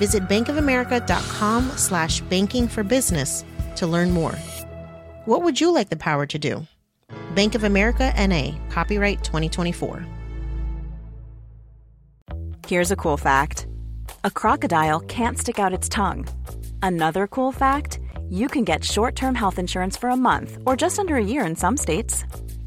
Visit bankofamerica.com slash banking for business to learn more. What would you like the power to do? Bank of America NA, copyright 2024. Here's a cool fact a crocodile can't stick out its tongue. Another cool fact you can get short term health insurance for a month or just under a year in some states.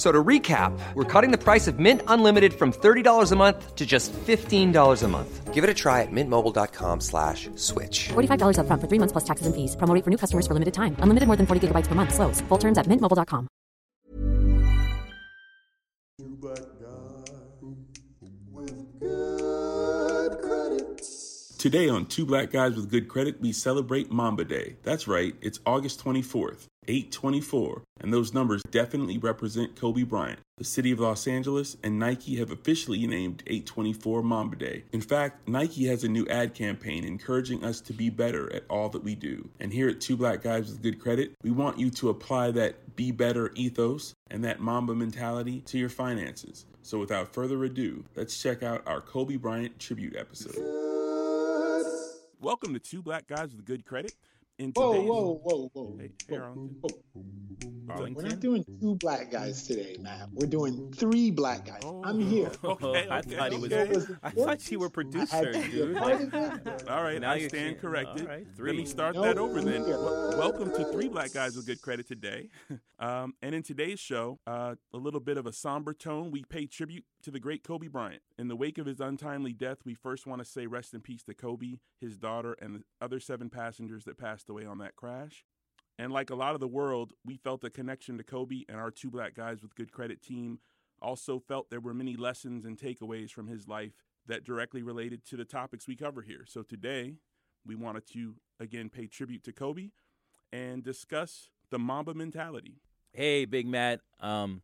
F- So to recap, we're cutting the price of Mint Unlimited from $30 a month to just $15 a month. Give it a try at mintmobile.com slash switch. $45 upfront for three months plus taxes and fees. Promo rate for new customers for limited time. Unlimited more than 40 gigabytes per month. Slows. Full terms at mintmobile.com. Today on Two Black Guys with Good Credit, we celebrate Mamba Day. That's right, it's August 24th, 824, and those numbers definitely represent Kobe Bryant. The city of Los Angeles and Nike have officially named 824 Mamba Day. In fact, Nike has a new ad campaign encouraging us to be better at all that we do. And here at Two Black Guys with Good Credit, we want you to apply that be better ethos and that Mamba mentality to your finances. So without further ado, let's check out our Kobe Bryant tribute episode. Welcome to Two Black Guys with Good Credit. In Whoa, today's- whoa, whoa, whoa. Hey, whoa, hey, whoa. We're not doing two black guys today, Matt. We're doing three black guys. I'm here. Okay, I thought he was. okay. was I thought you were important. I had producer, to be a dude. part of it. All right, Now I you stand corrected. all right, Let me start No, that over then. here. Wel- Welcome to Three Black Guys with Good Credit today. Um, and in today's show, uh, a little bit of a somber tone. We pay tribute to the great Kobe Bryant. In the wake of his untimely death, we first want to say rest in peace to Kobe, his daughter, and the other seven passengers that passed away on that crash. And like a lot of the world, we felt a connection to Kobe, and our Two Black Guys with Good Credit team also felt there were many lessons and takeaways from his life that directly related to the topics we cover here. So today, we wanted to again pay tribute to Kobe and discuss the Mamba mentality. Hey, Big Matt. Um,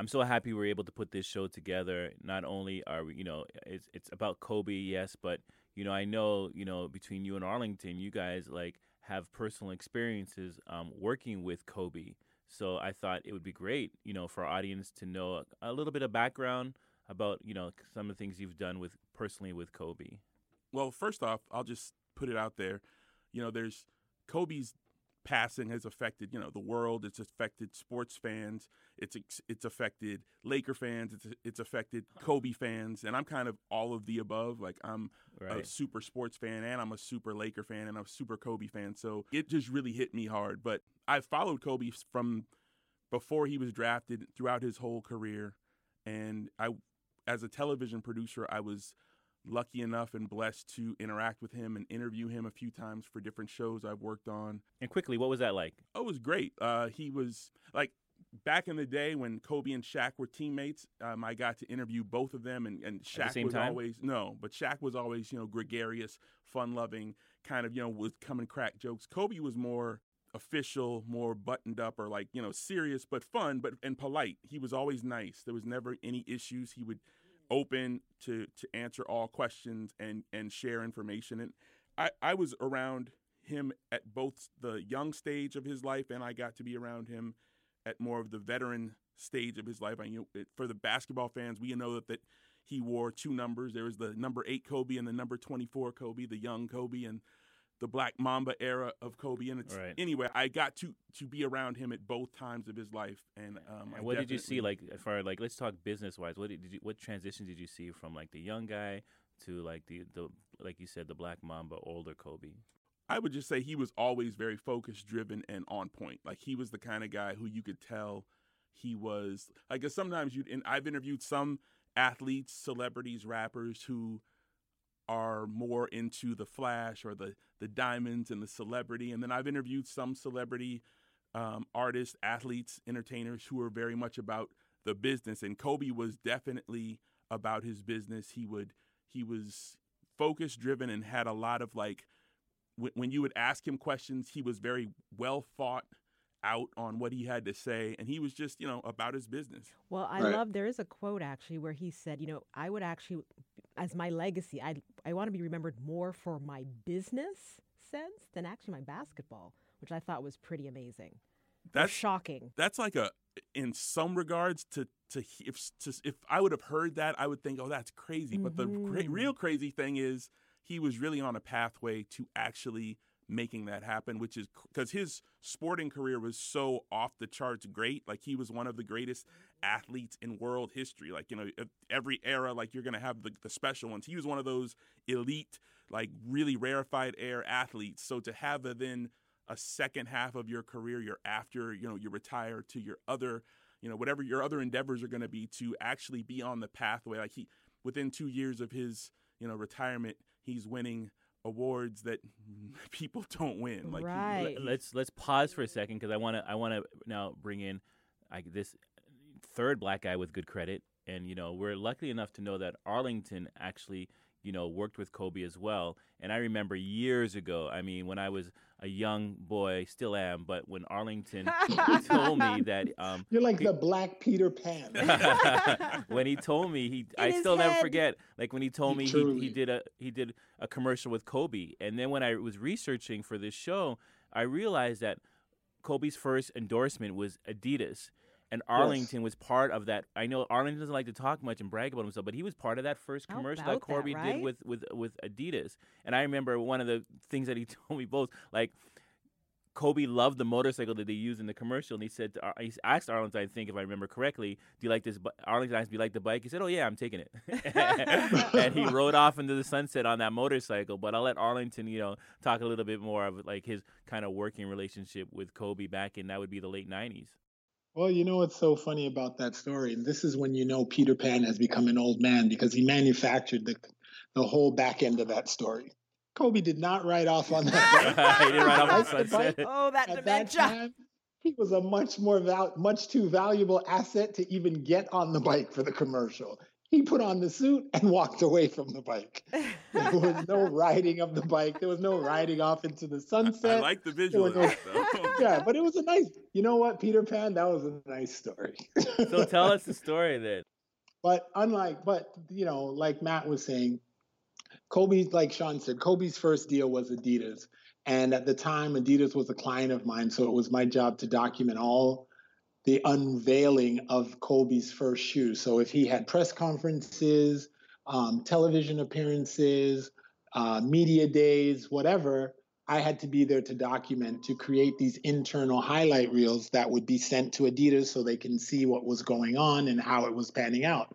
I'm so happy we are able to put this show together. Not only are we, you know, it's it's about Kobe, yes, but you know, I know, you know, between you and Arlington, you guys like have personal experiences um, working with Kobe. So I thought it would be great, you know, for our audience to know a, a little bit of background about, you know, some of the things you've done with personally with Kobe. Well, first off, I'll just put it out there. You know, there's Kobe's passing has affected, you know, the world. It's affected sports fans. It's it's affected Laker fans. It's it's affected Kobe fans, and I'm kind of all of the above. Like I'm a super sports fan, and I'm a super Laker fan, and I'm a super Kobe fan. So it just really hit me hard. But I followed Kobe from before he was drafted throughout his whole career, and I, as a television producer, I was lucky enough and blessed to interact with him and interview him a few times for different shows I've worked on. And quickly, what was that like? Oh, it was great. Uh, he was like back in the day when Kobe and Shaq were teammates. Um, I got to interview both of them, and, and Shaq was time? always no, but Shaq was always you know gregarious, fun-loving, kind of you know would come and crack jokes. Kobe was more official, more buttoned up, or like you know serious but fun, but and polite. He was always nice. There was never any issues. He would open to to answer all questions and and share information. And I I was around him at both the young stage of his life, and I got to be around him at more of the veteran stage of his life. I you know, for the basketball fans, we know that that he wore two numbers. There was the number eight Kobe and the number twenty four Kobe, the young Kobe, and the Black Mamba era of Kobe. And it's Right. anyway, I got to to be around him at both times of his life. And um, And what did you see like far like let's talk business wise? What did, did you what transition did you see from like the young guy to like the the like you said the Black Mamba older Kobe? I would just say he was always very focused, driven, and on point. Like he was the kind of guy who you could tell he was like. 'cause sometimes you and I've interviewed some athletes, celebrities, rappers who are more into the flash or the the diamonds and the celebrity, and then I've interviewed some celebrity um, artists, athletes, entertainers who are very much about the business. And Kobe was definitely about his business. He would he was focus driven and had a lot of like when, when you would ask him questions, he was very well thought out on what he had to say, and he was just you know about his business. Well, I Right. love there is a quote actually where he said, you know, I would actually as my legacy, I I want to be remembered more for my business sense than actually my basketball, which I thought was pretty amazing. That's shocking. that's like a in some regards to to if to, if I would have heard that I would think oh that's crazy but the cra- Mhm. real crazy thing is he was really on a pathway to actually making that happen which is because his sporting career was so off the charts great like he was one of the greatest athletes in world history like you know every era like you're gonna have the, the special ones. He was one of those elite like really rarefied air athletes. So to have a then a second half of your career you're after you know you retire to your other you know whatever your other endeavors are going to be to actually be on the pathway. Like he within two years of his you know retirement he's winning awards that people don't win like Right. Let- let's let's pause for a second because I want to I want to now bring in I, this third black guy with good credit, and you know we're lucky enough to know that Arlington actually you know worked with Kobe as well. And I remember years ago, I mean when I was a young boy, still am, but when Arlington told me that um, You're like the black Peter Pan. when he told me he I his still never forget like when he told me he, he did a he did a commercial with Kobe. And then when I was researching for this show I realized that Kobe's first endorsement was Adidas and Arlington was part of that. I know Arlington doesn't like to talk much and brag about himself, but he was part of that first How commercial that that, Kobe right? did with, with with Adidas. And I remember one of the things that he told me both, like Kobe loved the motorcycle that they used in the commercial, and he said, to he asked Arlington, I think if I remember correctly, do you like this? bi-" Arlington asked, do you like the bike? He said, oh yeah, I'm taking it, and he rode off into the sunset on that motorcycle. But I'll let Arlington, you know, talk a little bit more of like his kind of working relationship with Kobe back in that would be the late '90s. Well, you know what's so funny about that story? And this is when you know Peter Pan has become an old man because he manufactured the the whole back end of that story. Kobe did not ride off on that. he didn't ride off on Ride the bike. sunset. oh, that At that dementia. time, he was a much more val- much too valuable asset to even get on the bike for the commercial. He put on the suit and walked away from the bike. There was no riding of the bike. There was no riding off into the sunset. I sunset. like the visual no- yeah, but it was a nice. You know what, Peter Pan? That was a nice story. So tell us the story then. But unlike, but you know, like Matt was saying, Kobe, like Sean said, Kobe's first deal was Adidas. And at the time, Adidas was a client of mine. So it was my job to document all the unveiling of Kobe's first shoe. So if he had press conferences, um, television appearances, uh, media days, whatever, I had to be there to document, to create these internal highlight reels that would be sent to Adidas so they can see what was going on and how it was panning out.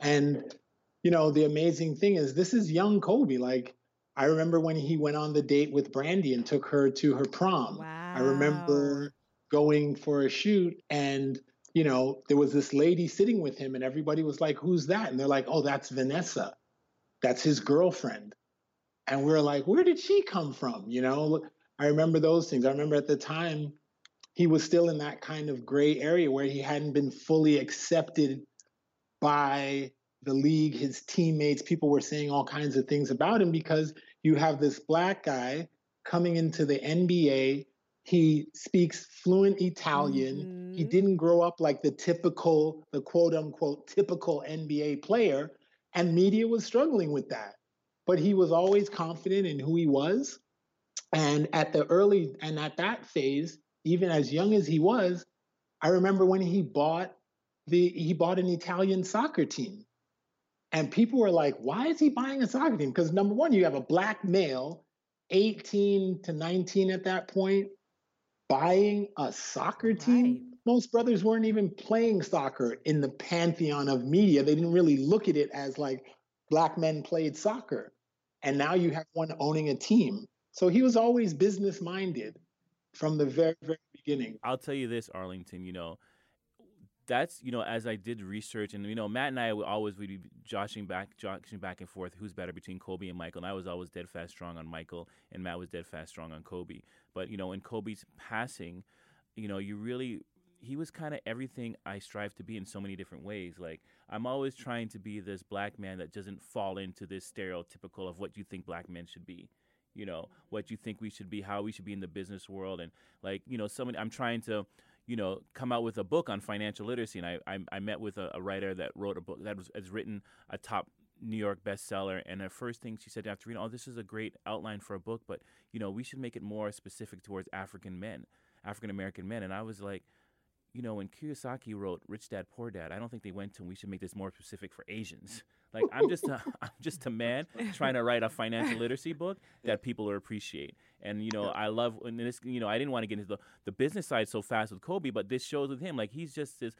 And, you know, the amazing thing is this is young Kobe. Like, I remember when he went on the date with Brandy and took her to her prom. Wow. I remember going for a shoot and you know there was this lady sitting with him and everybody was like who's that? And they're like oh that's vanessa. That's his girlfriend. And we are like where did she come from? You know i remember those things. I remember at the time he was still in that kind of gray area where he hadn't been fully accepted by the league his teammates. People were saying all kinds of things about him because you have this black guy coming into the nba he speaks fluent Italian. He Mhm. didn't grow up like the typical, the quote unquote typical NBA player, and media was struggling with that. But he was always confident in who he was. And at the early, and at that phase, even as young as he was, I remember when he bought the, he bought an Italian soccer team. And people were like, why is he buying a soccer team? Because number one, you have a black male 18 to 19 at that point, buying a soccer team. Right. Most brothers weren't even playing soccer in the pantheon of media. They didn't really look at it as like black men played soccer. And now you have one owning a team. So he was always business minded from the very, very beginning. I'll tell you this, Arlington. You know, that's you know, as I did research, and you know, Matt and I would always would be joshing back, joshing back and forth, who's better between Kobe and Michael. And I was always dead fast strong on Michael, and Matt was dead fast strong on Kobe. But you know, in Kobe's passing, you know, you really he was kind of everything I strive to be in so many different ways. Like I'm always trying to be this black man that doesn't fall into this stereotypical of what you think black men should be. You know, what you think we should be, how we should be in the business world, and like you know, somebody I'm trying to you know, come out with a book on financial literacy. And I, I, I met with a, a, writer that wrote a book that was, has written a top New York bestseller. And the first thing she said after reading, oh, this is a great outline for a book, but, you know, we should make it more specific towards African men, African American men. And I was like, you know, when Kiyosaki wrote Rich Dad Poor Dad, I don't think they went to we should make this more specific for Asians. Like I'm just a, I'm just a man trying to write a financial literacy book that people will appreciate. And you know, I love and this. You know, I didn't want to get into the, the business side so fast with Kobe, but this shows with him like he's just this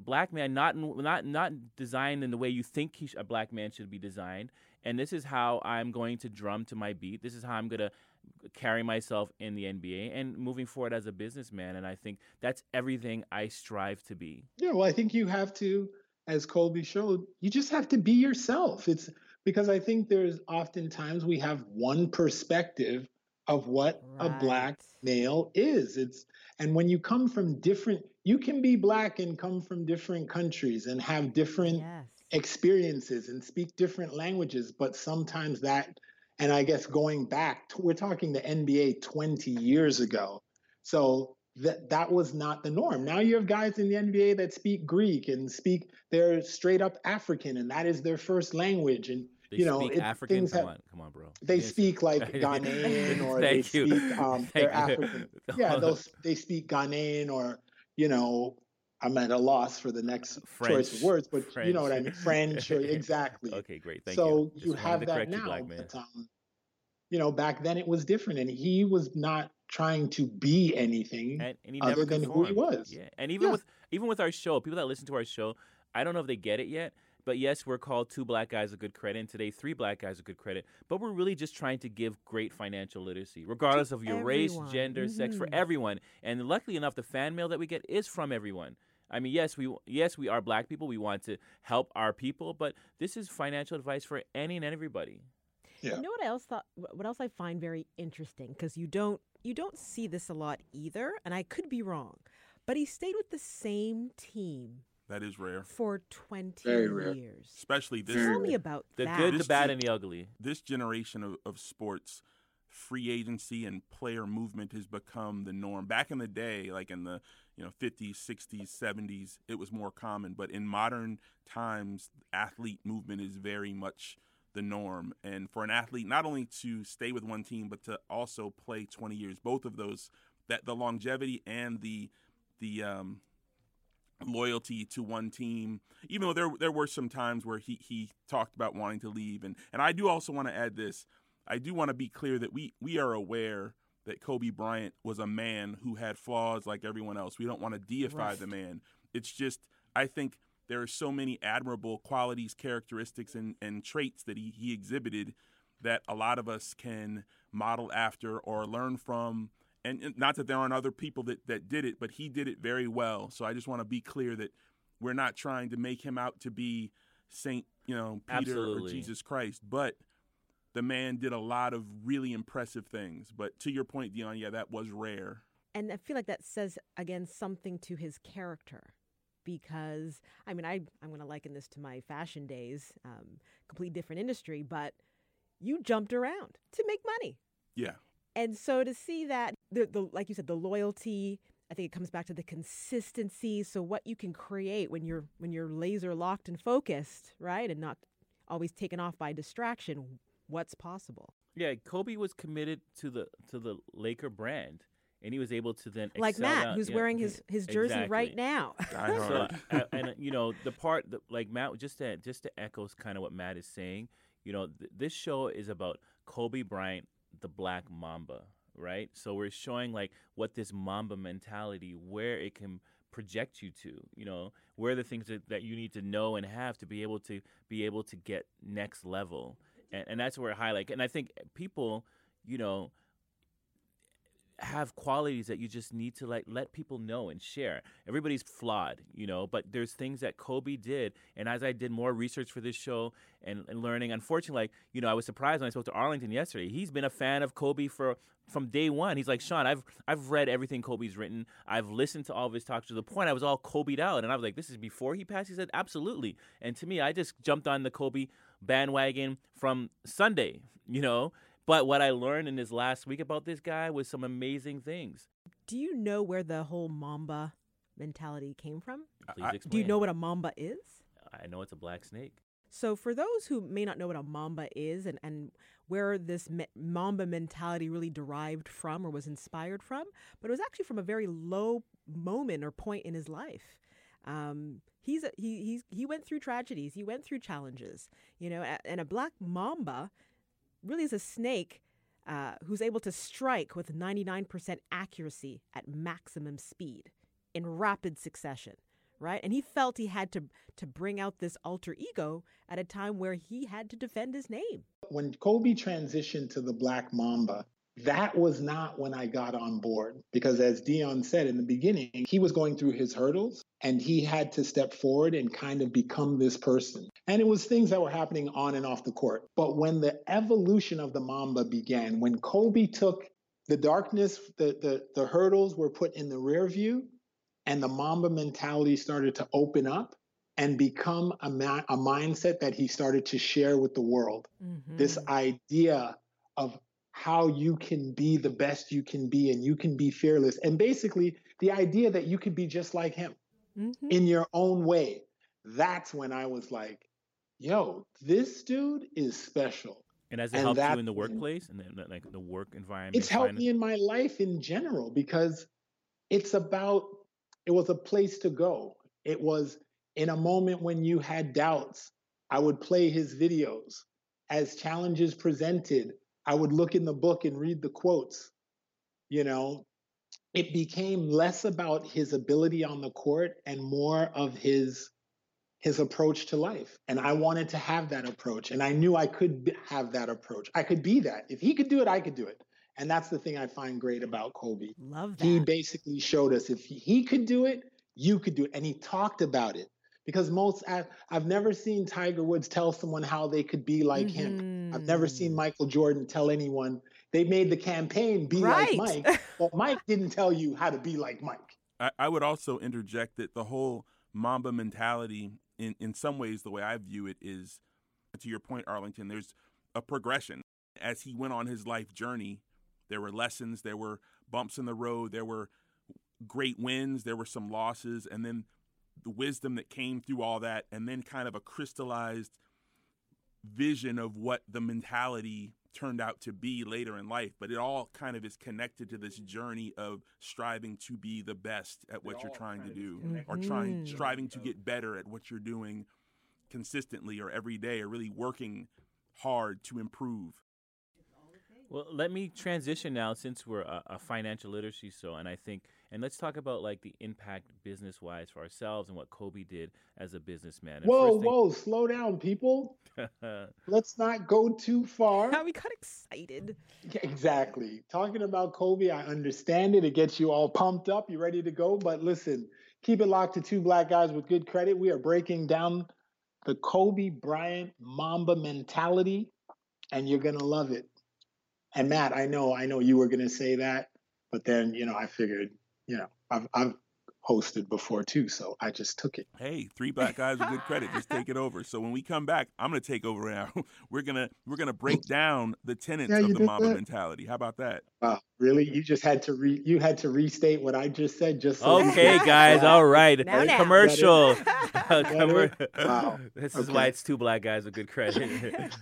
black man, not not not designed in the way you think he sh- a black man should be designed. And this is how I'm going to drum to my beat. This is how I'm gonna carry myself in the NBA and moving forward as a businessman. And I think that's everything I strive to be. Yeah, well, I think you have to, as Kobe showed, you just have to be yourself. It's because I think there's oftentimes we have one perspective of what right. a black male is. It's and when you come from different, you can be black and come from different countries and have different yes. experiences and speak different languages, but sometimes that and I guess going back, we're talking the NBA 20 years ago. So that that was not the norm. Now you have guys in the NBA that speak Greek and speak they're straight up African and that is their first language and they you know, speak it, African. Come have, on, come on, bro. They speak like Ghanaian or they you. speak um, they're African. Yeah, they'll they speak Ghanaian or you know I'm at a loss for the next French, choice of words, but French. you know what I mean. French, exactly. okay, great. Thank you so you. you have that now. You, but, um, you know, back then it was different, and he was not trying to be anything and, and other than who he was. Yeah, and even yeah. with even with our show, people that listen to our show, I don't know if they get it yet. But yes, we're called two black guys of good credit, and today three black guys of good credit. But we're really just trying to give great financial literacy, regardless to of your everyone. race, gender, mm-hmm. sex, for everyone. And luckily enough, the fan mail that we get is from everyone. I mean, yes, we yes we are black people. We want to help our people, but this is financial advice for any and everybody. Yeah. You know what I else thought? What else I find very interesting because you don't you don't see this a lot either, and I could be wrong, but he stayed with the same team. That is rare. For twenty Very rare. years. Especially this. Tell me about The that. good, the bad, and the ugly. This generation of, of sports, free agency and player movement has become the norm. Back in the day, like in the you know 50s, 60s, 70s, it was more common. But in modern times, athlete movement is very much the norm. And for an athlete, not only to stay with one team, but to also play 20 years, both of those, that the longevity and the the um, loyalty to one team. Even though there there were some times where he he talked about wanting to leave, and and I do also want to add this. I do want to be clear that we we are aware that Kobe Bryant was a man who had flaws like everyone else. We don't want to deify Right. the man. It's just I think there are so many admirable qualities, characteristics, and, and traits that he, he exhibited that a lot of us can model after or learn from. And and not that there aren't other people that, that did it, but he did it very well. So I just want to be clear that we're not trying to make him out to be Saint, you know, Peter or Jesus Christ, but the man did a lot of really impressive things. But to your point, Dion, yeah, that was rare. and I feel like that says again something to his character, because I mean I I'm going to liken this to my fashion days, um, complete different industry, but you jumped around to make money. Yeah. And so to see that the, the like you said, the loyalty, I think it comes back to the consistency. So what you can create when you're when you're laser locked and focused, right? And not always taken off by distraction, what's possible. Yeah, Kobe was committed to the to the Laker brand, and he was able to then Like Matt, down- who's yeah, wearing his, his jersey right now. So, uh, and uh, you know the part that, like Matt, just to just to echo kind of what Matt is saying. You know, th- this show is about Kobe Bryant, the black mamba, right? So we're showing like what this mamba mentality, where it can project you to, you know, where the things that, that you need to know and have to be able to be able to get next level. And, and that's where I highlight. And I think people, you know, have qualities that you just need to like let people know and share. Everybody's flawed, you know, but there's things that Kobe did. And as I did more research for this show and, and learning, unfortunately, like, you know, I was surprised when I spoke to Arlington yesterday. He's been a fan of Kobe for from day one. He's like, Sean, I've I've read everything Kobe's written. I've listened to all of his talks to the point I was all Kobe'd out. And I was like, this is before he passed. He said, absolutely. And to me, I just jumped on the Kobe bandwagon from Sunday, you know. But what I learned in this last week about this guy was some amazing things. Do you know where the whole Mamba mentality came from? Please I- explain. Do you know what a Mamba is? I know it's a black snake. So, for those who may not know what a Mamba is and, and where this me- Mamba mentality really derived from or was inspired from, but it was actually from a very low moment or point in his life. Um, he's a, he he's, he went through tragedies, he went through challenges, you know, and a black Mamba really is a snake uh, who's able to strike with 99% accuracy at maximum speed in rapid succession right? And he felt he had to to bring out this alter ego at a time where he had to defend his name. When Kobe transitioned to the Black Mamba, that was not when I got on board because, as Dion said in the beginning, he was going through his hurdles and he had to step forward and kind of become this person. And it was things that were happening on and off the court. But when the evolution of the Mamba began, when Kobe took the darkness, the, the, the hurdles were put in the rear view, and the Mamba mentality started to open up and become a, ma- a mindset that he started to share with the world this Mm-hmm. idea of how you can be the best you can be and you can be fearless and basically the idea that you could be just like him Mhm. in your own way that's when i was like yo this dude is special And has it And helped that- you in the workplace and the, like the work environment? it's helped find- me in my life in general because it's about it was a place to go it was in a moment when you had doubts i would play his videos as challenges presented i would look in the book and read the quotes you know? It became less about his ability on the court and more of his his approach to life. And i wanted to have that approach and i knew i could have that approach. I could be that. If he could do it i could do it. And that's the thing i find great about kobe. Love that. he basically showed us if he could do it you could do it. And he talked about it because most I, i've never seen tiger woods tell someone how they could be like him i've never seen Mhm. michael jordan tell anyone they made the campaign be Right. like mike but mike didn't tell you how to be like mike I, I would also interject that the whole Mamba mentality, in, in some ways, the way I view it is, to your point, Arlington, there's a progression. As he went on his life journey, there were lessons, there were bumps in the road, there were great wins, there were some losses, and then the wisdom that came through all that, and then kind of a crystallized vision of what the mentality turned out to be later in life. But it all kind of is connected to this journey of striving to be the best at what you're trying to do or trying Mhm. striving to get better at what you're doing consistently or every day or really working hard to improve. Well, let me transition now since we're a, a financial literacy show, and I think, and let's talk about like the impact business wise for ourselves and what Kobe did as a businessman. And whoa thing- whoa slow down people let's not go too far how we got excited Yeah, Exactly. Talking about Kobe, I understand it. It gets you all pumped up. You ready to go? But listen, keep it locked to two black guys with good credit. We are breaking down the Kobe Bryant Mamba mentality, and you're gonna love it. And Matt, I know, I know you were gonna say that, but then you know, I figured, you know, I've I've hosted before too, so I just took it. hey three black guys with good credit just take it over so when we come back i'm going to take over now we're going to we're going to break down the tenets Yeah, of the did mamba that. mentality how about that Wow, really? You just had to re you had to restate what I just said just so Okay, guys, all right. Now, now. Commercial. Commer- Wow. This is Okay. why it's two black guys with good credit.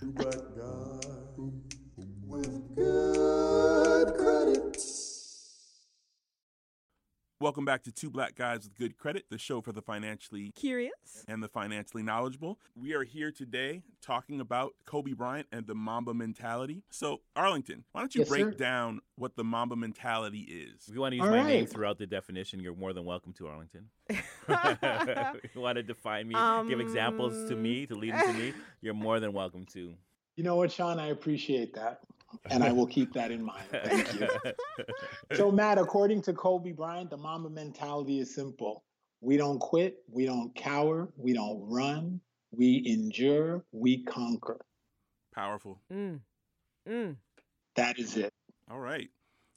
Welcome back to Two Black Guys with Good Credit, the show for the financially Curious. and the financially knowledgeable. We are here today talking about Kobe Bryant and the Mamba mentality. So, Arlington, why don't you Yes, break sir. down what the Mamba mentality is? If you want to use All my name throughout the definition, you're more than welcome to Arlington. if you want to define me, give examples to me, to lead into me, you're more than welcome to. You know what, Sean? I appreciate that. And I will keep that in mind. Thank you. So, Matt, according to Kobe Bryant, the Mamba mentality is simple. We don't quit, we don't cower, we don't run, we endure, we conquer. Powerful. Mm. Mm. That is it. All right.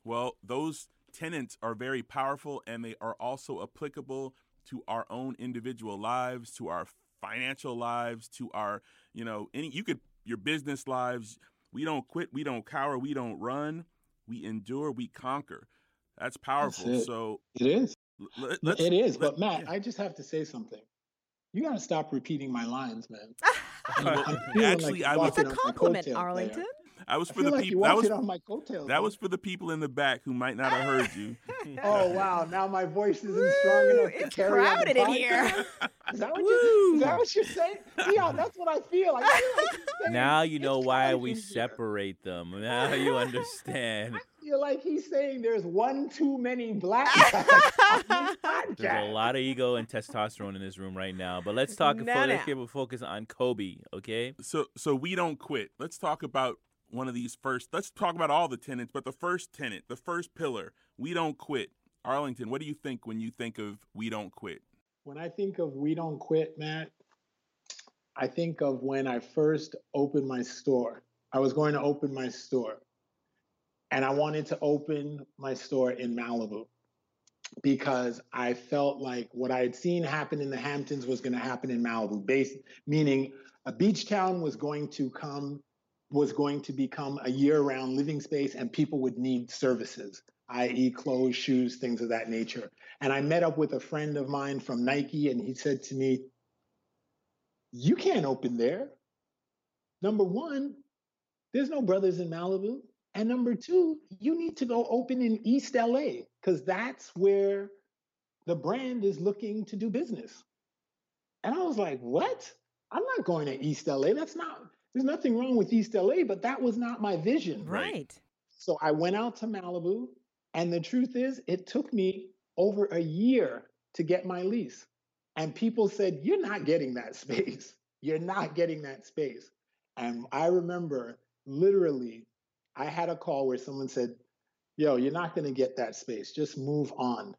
Well, those tenets are very powerful and they are also applicable to our own individual lives, to our financial lives, to our, you know, any you could your business lives. We don't quit, we don't cower, we don't run, we endure, we conquer. That's powerful. it. So it is. Let, it is. let- But, Matt, yeah. I just have to say something. You got to stop repeating my lines, man. Well, I'm feeling actually, like I was It's a walking on my compliment. Arlington. I was I for feel the like people. That was on my coattails. that man. was for the people in the back who might not have heard you. Oh wow! Now my voice isn't strong Woo, enough to it's carry on the crowded in here. is that what you? Is that what you're saying? Dion, that's what I feel. I feel like saying now you know why we in here. separate them. Now you understand. I feel like he's saying there's one too many black guys on this There's a lot of ego and testosterone in this room right now. But let's talk. No, fo- let's no. a focus on Kobe. Okay. so so we don't quit. Let's talk about one of these first. Let's talk about all the tenants, but the first tenant, the first pillar, we don't quit. Arlington, what do you think when you think of we don't quit? When I think of we don't quit, Matt, I think of when I first opened my store. I was going to open my store, and I wanted to open my store in Malibu because I felt like what I had seen happen in the Hamptons was going to happen in Malibu, based meaning a beach town was going to come was going to become a year-round living space and people would need services, i.e. clothes, shoes, things of that nature. And I met up with a friend of mine from Nike and he said to me, "You can't open there. Number 1, there's no brothers in Malibu. And number two, you need to go open in East LA because that's where the brand is looking to do business. And I was like, what? I'm not going to East LA. That's not, there's nothing wrong with East LA, but that was not my vision. Right. Right. So I went out to Malibu. And the truth is, it took me over a year to get my lease. And people said, You're not getting that space. You're not getting that space. And I remember literally, I had a call where someone said, Yo, you're not going to get that space. Just move on.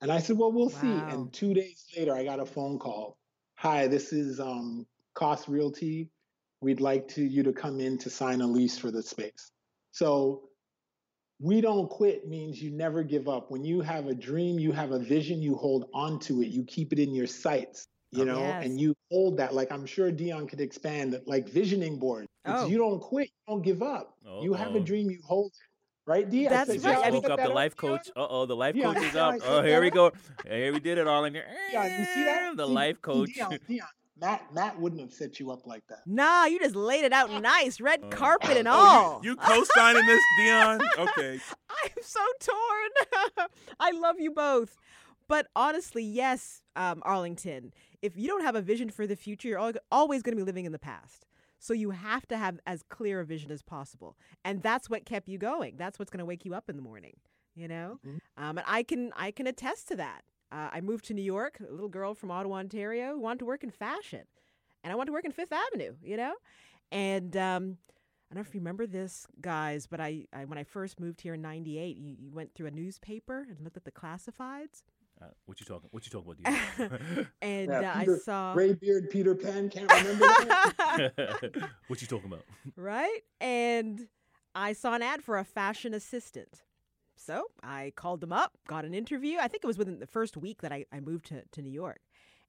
And I said, Well, we'll see. And two days later, I got a phone call. Hi, this is um, Cost Realty. We'd like to you to come in to sign a lease for the space. So we don't quit means you never give up. When you have a dream, you have a vision, you hold on to it, you keep it in your sights, you know, Yes. and you hold that. Like I'm sure Dion could expand, like visioning board. It's Oh. you don't quit, you don't give up. You have a dream, you hold it. Right, Dion? That's We right. I woke up the life coach. Uh oh, the life Dion, coach is up. Oh, here we go. Here we did it all in here. Dion, you see that? The See- life coach. Dion, Dion, Matt, Matt wouldn't have set you up like that. Nah, you just laid it out nice, red Oh. carpet and Oh, all. you, you co-signing this, Dion? Okay. I'm so torn. I love you both. But honestly, yes, um, Arlington, if you don't have a vision for the future, you're always going to be living in the past. So you have to have as clear a vision as possible. And that's what kept you going. That's what's going to wake you up in the morning, you know? Um, and I can I can attest to that. Uh, I moved to New York, a little girl from Ottawa, Ontario, who wanted to work in fashion. And I wanted to work in Fifth Avenue, you know? And um, I don't know if you remember this, guys, but I, I when I first moved here in '98, you, you went through a newspaper and looked at the classifieds, Uh, what you talking? What you talking about? Dion? and Yeah, uh, Peter- I saw Graybeard, Peter Pan, can't remember what you talking about? right, and I saw an ad for a fashion assistant. So I called them up, got an interview. I think it was within the first week that I, I moved to, to New York.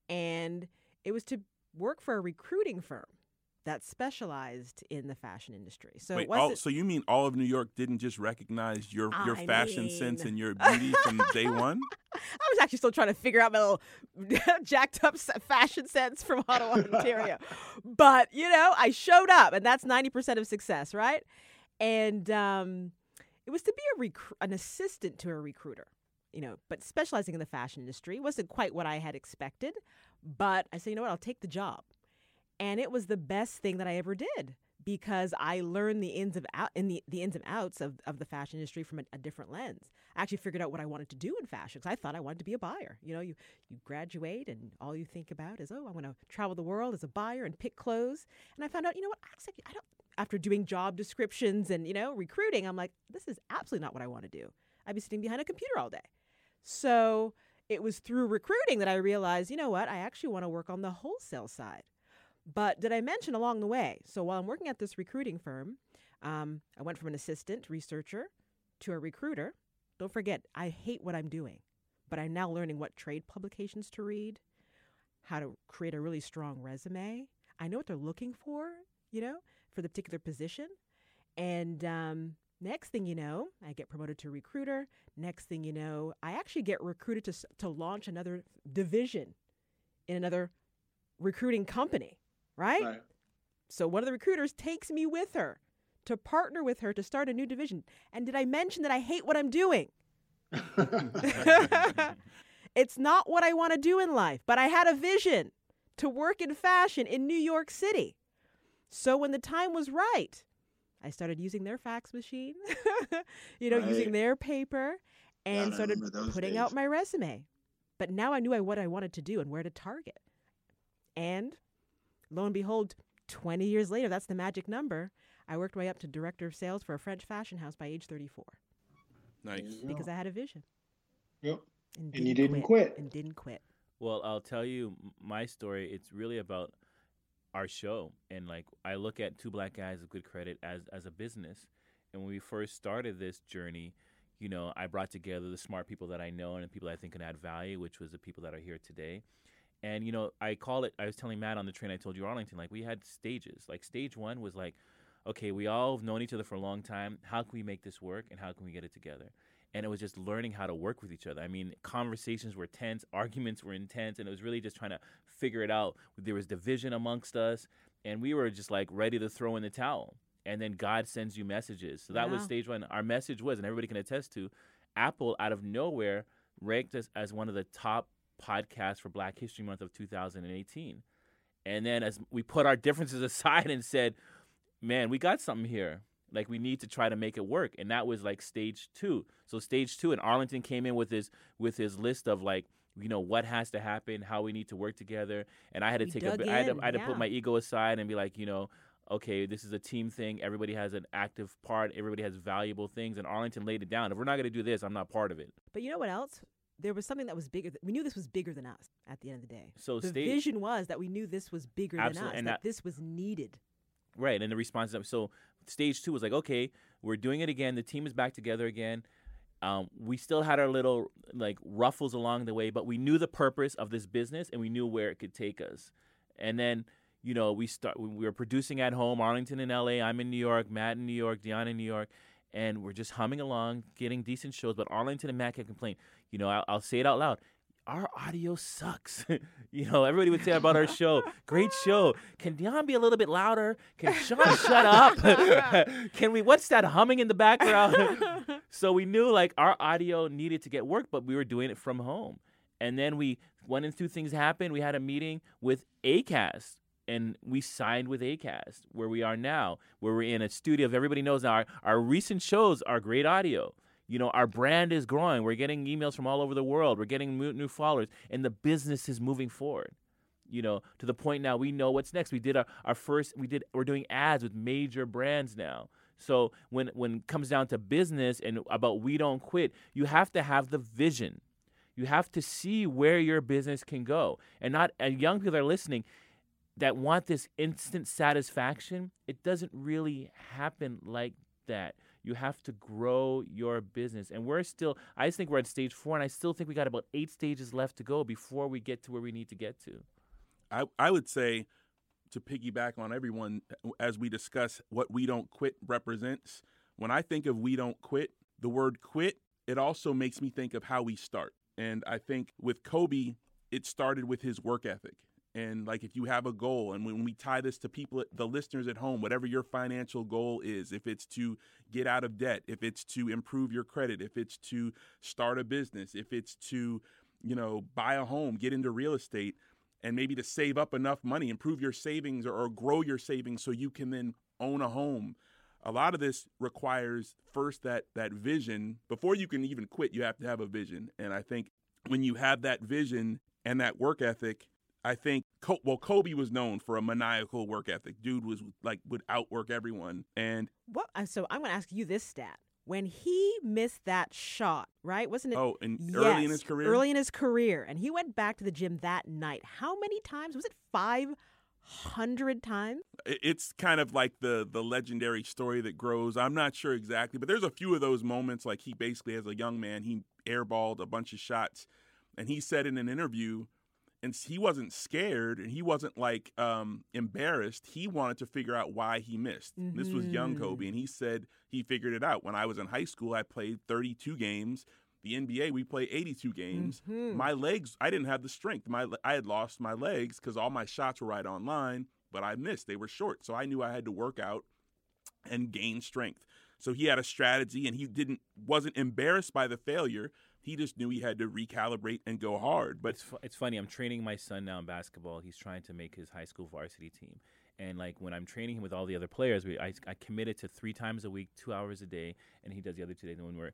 And it was to work for a recruiting firm that specialized in the fashion industry. So Wait, all, wasn't so you mean all of New York didn't just recognize your your I fashion sense and your beauty from day one? I was actually still trying to figure out my little jacked up fashion sense from Ottawa, Ontario. but, you know, I showed up, and that's 90% of success, right? And um, it was to be a an assistant to a recruiter. you know, but specializing in the fashion industry wasn't quite what I had expected. But I said, you know what, I'll take the job. And it was the best thing that I ever did because I learned the ins of out in the, the ins and outs of, of the fashion industry from a, a different lens. I actually figured out what I wanted to do in fashion because I thought I wanted to be a buyer. You know, you you graduate and all you think about is, oh, I want to travel the world as a buyer and pick clothes. And I found out, you know what, actually, I don't. After doing job descriptions and you know recruiting, I'm like, this is absolutely not what I want to do. I'd be sitting behind a computer all day. So it was through recruiting that I realized, you know what, I actually want to work on the wholesale side. But did I mention along the way? So while I'm working at this recruiting firm, um, I went from an assistant researcher to a recruiter. Don't forget, I hate what I'm doing, but I'm now learning what trade publications to read, how to create a really strong resume. I know what they're looking for, you know, for the particular position. And um, next thing you know, I get promoted to recruiter. Next thing you know, I actually get recruited to, to launch another division in another recruiting company right? right? So one of the recruiters takes me with her to partner with her to start a new division. And did I mention that I hate what I'm doing? it's not what I want to do in life, but I had a vision to work in fashion in New York City. So when the time was right, I started using their fax machine, you know, right. using their paper, and God, started putting days. out my resume. But now I knew I, what I wanted to do and where to target. And lo and behold, 20 years later, that's the magic number. I worked my way up to director of sales for a French fashion house by age 34. Nice. Because I had a vision. Yep. And, and you didn't quit. quit. And didn't quit. Well, I'll tell you my story. It's really about our show. And like, I look at Two Black Guys of Good Credit as, as a business. And when we first started this journey, you know, I brought together the smart people that I know and the people that I think can add value, which was the people that are here today. And you know, I call it. I was telling Matt on the train. I told you Arlington. Like we had stages. Like stage one was like, okay, we all have known each other for a long time. How can we make this work? And how can we get it together? And it was just learning how to work with each other. I mean, conversations were tense, arguments were intense, and it was really just trying to figure it out. There was division amongst us, and we were just like ready to throw in the towel. And then God sends you messages. So that was stage one. Our message was, and everybody can attest to, Apple out of nowhere ranked us as one of the top podcast for Black History Month of 2018. And then as we put our differences aside and said, man, we got something here. Like we need to try to make it work. And that was like stage two. So stage two, and Arlington came in with his with his list of like, you know, what has to happen, how we need to work together. And I had to we take a I had to, I had yeah. to put my ego aside and be like, you know, okay, this is a team thing. Everybody has an active part. Everybody has valuable things. And Arlington laid it down. If we're not going to do this, I'm not part of it. But you know what else? There was something that was bigger. Th- we knew this was bigger than us at the end of the day. So the state, vision was that we knew this was bigger than us, and that, that this was needed. Right, and the response. So stage two was like, okay, we're doing it again. The team is back together again. Um, we still had our little like ruffles along the way, but we knew the purpose of this business and we knew where it could take us. And then, you know, we start. We were producing at home, Arlington in L.A. I'm in New York, Matt in New York, Dion in New York, and we're just humming along, getting decent shows. But Arlington and Matt kept complaining. You know, I'll, I'll say it out loud. Our audio sucks. you know, everybody would say about our show, great show. Can Dion be a little bit louder? Can Sean shut up? Can we? What's that humming in the background? so we knew like our audio needed to get work, but we were doing it from home. And then we one and two things happened. We had a meeting with Acast, and we signed with Acast, where we are now, where we're in a studio. If everybody knows now, our, our recent shows are great audio. You know, our brand is growing. We're getting emails from all over the world. We're getting new followers, and the business is moving forward. You know, to the point now we know what's next. We did our, our first. We did. We're doing ads with major brands now. So when when it comes down to business and about we don't quit, you have to have the vision. You have to see where your business can go, and not. And young people are listening that want this instant satisfaction, it doesn't really happen like that. You have to grow your business. And we're still, I think we're at stage four, and I still think we got about eight stages left to go before we get to where we need to get to. I, I would say, to piggyback on everyone, as we discuss what We Don't Quit represents, when I think of We Don't Quit, the word quit, it also makes me think of how we start. And I think with Kobe, it started with his work ethic and like if you have a goal and when we tie this to people the listeners at home whatever your financial goal is if it's to get out of debt if it's to improve your credit if it's to start a business if it's to you know buy a home get into real estate and maybe to save up enough money improve your savings or, or grow your savings so you can then own a home. A lot of this requires first that that vision. Before you can even quit you have to have a vision. And i think when you have that vision and that work ethic I think well Kobe was known for a maniacal work ethic. Dude was like would outwork everyone. And what? Uh, so I'm going to ask you this stat: when he missed that shot, right? Wasn't it? Oh, and yes, early in his career. Early in his career, and he went back to the gym that night. How many times was it? Five hundred times. It's kind of like the the legendary story that grows. I'm not sure exactly, but there's a few of those moments. Like he basically, as a young man, he airballed a bunch of shots, and he said in an interview and he wasn't scared and he wasn't like um, embarrassed. He wanted to figure out why he missed. Mm-hmm. This was young Kobe, mm-hmm. and he said he figured it out. When I was in high school, I played 32 games. The NBA, we play 82 games. Mm-hmm. My legs, I didn't have the strength. My I had lost my legs because all my shots were right online, but I missed. They were short, so I knew I had to work out and gain strength. So he had a strategy, and he didn't wasn't embarrassed by the failure he just knew he had to recalibrate and go hard. But it's, fu- it's funny. I'm training my son now in basketball. He's trying to make his high school varsity team. And like when I'm training him with all the other players, we I, I committed to three times a week, two hours a day, and he does the other two days. And when we're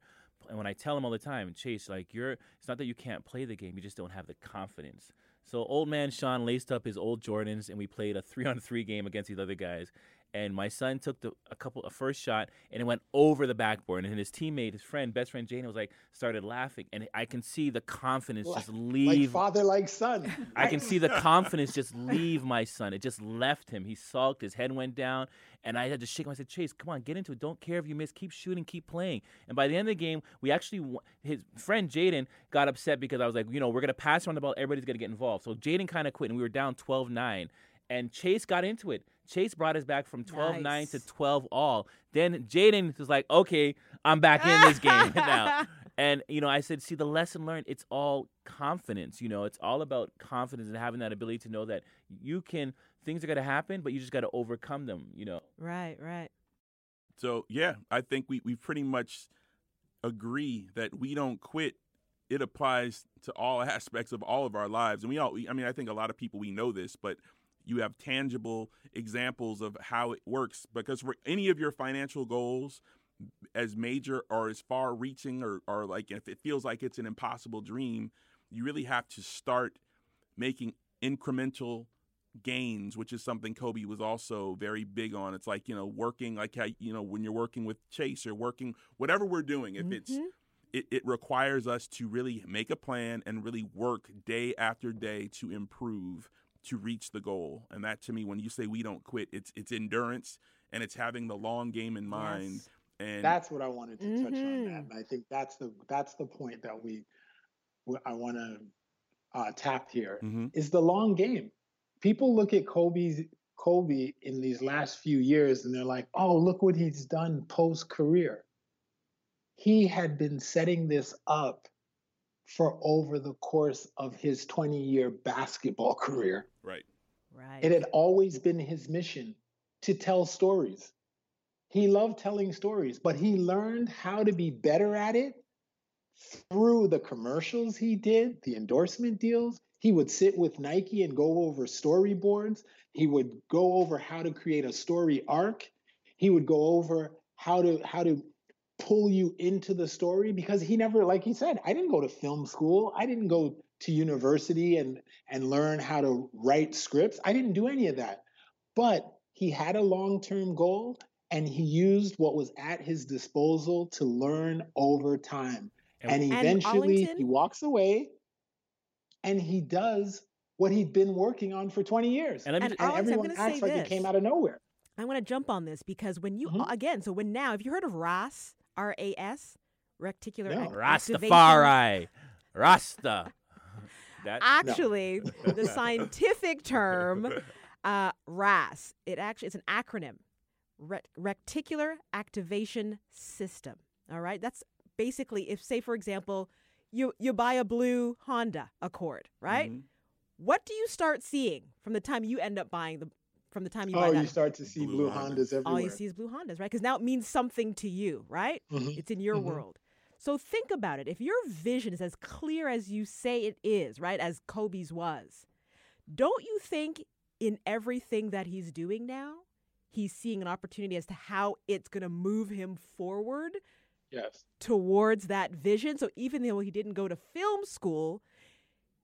and when I tell him all the time, Chase, like you're, it's not that you can't play the game, you just don't have the confidence. So old man Sean laced up his old Jordans, and we played a three on three game against these other guys and my son took the, a couple a first shot and it went over the backboard and his teammate his friend best friend Jane was like started laughing and I can see the confidence just leave like father like son. I can see the confidence just leave my son. It just left him. He sulked his head went down and I had to shake him. I said Chase come on get into it. Don't care if you miss. Keep shooting. Keep playing. And by the end of the game we actually his friend Jaden got upset because I was like you know we're gonna pass around the ball. Everybody's gonna get involved. So Jaden kind of quit and we were down 12-9 and Chase got into it Chase brought us back from 12 nice. 9 to 12 all. Then Jaden was like, okay, I'm back in this game now. And, you know, I said, see, the lesson learned, it's all confidence. You know, it's all about confidence and having that ability to know that you can, things are going to happen, but you just got to overcome them, you know. Right, right. So, yeah, I think we, we pretty much agree that we don't quit. It applies to all aspects of all of our lives. And we all, I mean, I think a lot of people, we know this, but you have tangible examples of how it works because for any of your financial goals as major or as far reaching or, or like if it feels like it's an impossible dream you really have to start making incremental gains which is something kobe was also very big on it's like you know working like how you know when you're working with chase or working whatever we're doing if mm-hmm. it's it, it requires us to really make a plan and really work day after day to improve to reach the goal. And that to me, when you say we don't quit, it's it's endurance and it's having the long game in mind. Yes. And that's what I wanted to mm-hmm. touch on. That, mm-hmm. and I think that's the that's the point that we I want to uh, tap here mm-hmm. is the long game. People look at Kobe's Kobe in these last few years and they're like, "Oh, look what he's done post career." He had been setting this up for over the course of his 20 year basketball career. Right. It had always been his mission to tell stories. He loved telling stories, but he learned how to be better at it through the commercials he did, the endorsement deals. He would sit with Nike and go over storyboards. He would go over how to create a story arc. He would go over how to how to pull you into the story because he never like he said i didn't go to film school i didn't go to university and and learn how to write scripts. I didn't do any of that. But he had a long-term goal and he used what was at his disposal to learn over time. And, and eventually and he walks away and he does what he'd been working on for 20 years. And, and, and everyone acts like this. it came out of nowhere. I want to jump on this because when you mm-hmm. again, so when now, have you heard of RAS, R A S, reticular no. Rastafari, Rasta. That, actually, no. the scientific term uh, RAS. It actually it's an acronym, Ret- Reticular Activation System. All right, that's basically if, say, for example, you you buy a blue Honda Accord, right? Mm-hmm. What do you start seeing from the time you end up buying the from the time you oh, buy that? you start to see Blue blue, Hondas. Hondas everywhere. all you see is blue Hondas, right? Because now it means something to you, right? Mhm. It's in your Mhm. world. So think about it. If your vision is as clear as you say it is, right, as Kobe's was, don't you think in everything that he's doing now, he's seeing an opportunity as to how it's going to move him forward Yes. towards that vision? So even though he didn't go to film school,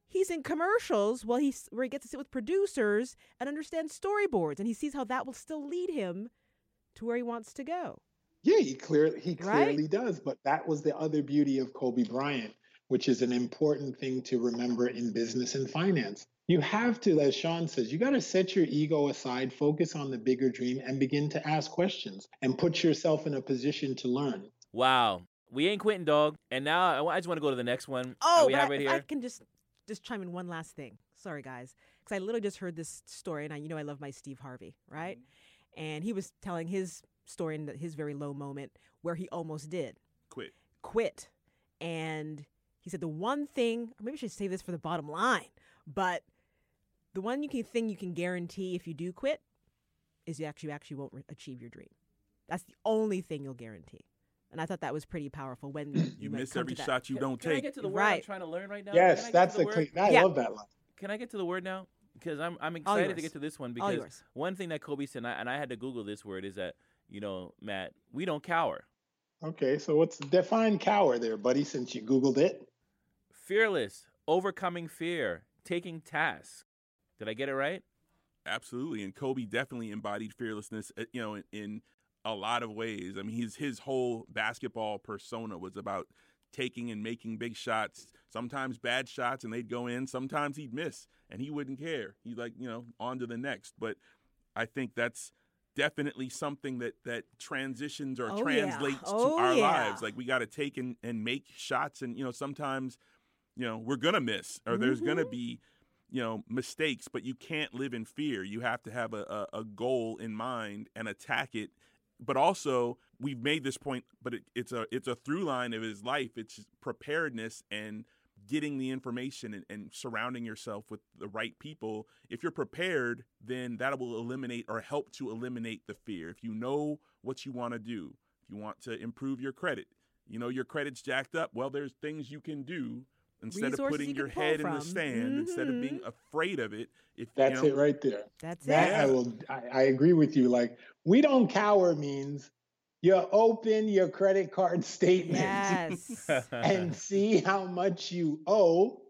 he's in commercials well he's where he gets to sit with producers and understand storyboards and he sees how that will still lead him to where he wants to go Yeah, he clearly he Right? clearly does. But that was the other beauty of Kobe Bryant, which is an important thing to remember in business and finance. You have to, as Sean says, you got to set your ego aside, focus on the bigger dream, and begin to ask questions and put yourself in a position to learn. Wow. We ain't quitting, dog. And now I just want to go to the next one. oh Are we but have I, it if I can just just chime in one last thing sorry guys because i literally just heard this story and i you know i love my steve harvey right mm-hmm. and he was telling his story in his very low moment where he almost did Quit. quit. And he said the one thing, or maybe I should say this for the bottom line, but the one you can thing you can guarantee if you do quit is you actually you actually won't re- achieve your dream. That's the only thing you'll guarantee. And I thought that was pretty powerful when you, You miss every shot you Can- don't take. can I get to the word I'm trying to learn right now? yes, Can I get that's to the word? clean. I Yeah. love that line. Can I get to the word now? Because I'm I'm excited to get to this one because one thing that Kobe said, and I, and I had to Google this word, is that you know, Matt, we don't cower. Okay, so what's define cower there, buddy? Since you googled it, Fearless, overcoming fear, taking tasks. Did I get it right? Absolutely, and Kobe definitely embodied fearlessness. uh, You know, in, in a lot of ways. I mean, his his whole basketball persona was about taking and making big shots. Sometimes bad shots, and they'd go in. Sometimes he'd miss, and he wouldn't care. He's like, you know, on to the next. But I think that's definitely something that that transitions or Oh, yeah. translates Oh, to our yeah. lives. Like we got to take and, and make shots, and you know, sometimes, you know, we're gonna miss, or there's gonna Mm-hmm. be you know mistakes but you can't live in fear you have to have a, a, a goal in mind and attack it but also we've made this point but it, it's a it's a through line of his life it's preparedness and getting the information and, and surrounding yourself with the right people if you're prepared then that will eliminate or help to eliminate the fear if you know what you want to do if you want to improve your credit you know your credit's jacked up well there's things you can do instead of putting you your can pull head in the from. stand instead of being Mhm. afraid of it if that's you know, it right there. That's That it. I will. I, I agree with you. Like we don't cower means you open your credit card statement Yes. and see how much you owe.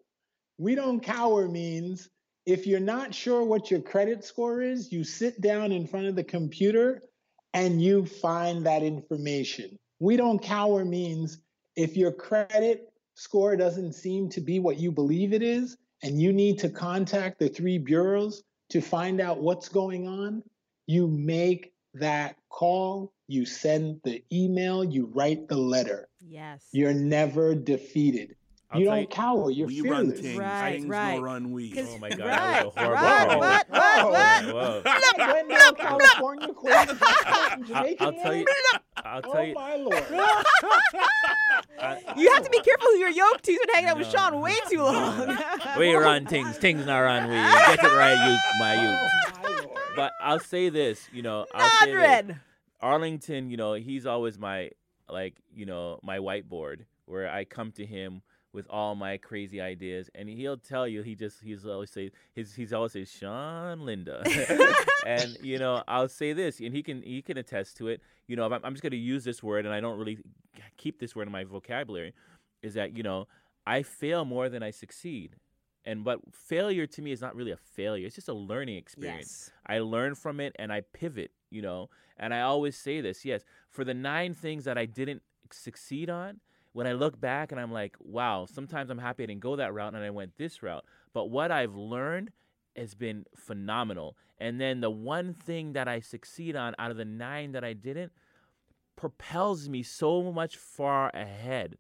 We don't cower means if you're not sure what your credit score is, you sit down in front of the computer and you find that information. We don't cower means if your credit score doesn't seem to be what you believe it is and you need to contact the three bureaus to find out what's going on, you make that call, you send the email, you write the letter. yes. You're never defeated. I'll you don't you- cower. You're we run fearless. things Right, things right. no run we 'Cause- Oh my god, right, that was a horrible right, call. what, what, oh, what? Whoa. Glendale, California, quoting Jamaican I'll tell you. I'll Oh tell you. my lord! I- You have to be careful who you're yoked to. You've been hanging out with Sean way too long. we run things. Things not run we. Get it right, you my you. Oh my lord! But I'll say this, you know, I'll say this. Arlington, you know, he's always my like, you know, my whiteboard where I come to him with all my crazy ideas, and he'll tell you he just he's always say his he's always say Sean Linda, and you know I'll say this, and he can he can attest to it. You know, I'm, I'm just going to use this word, and I don't really keep this word in my vocabulary, is that you know I fail more than I succeed. And but failure to me is not really a failure. It's just a learning experience. Yes. I learn from it and I pivot, you know. And I always say this, yes, for the nine things that I didn't succeed on, when I look back and I'm like, wow, sometimes I'm happy I didn't go that route and I went this route. But what I've learned has been phenomenal. And then the one thing that I succeed on out of the nine that I didn't propels me so much far ahead.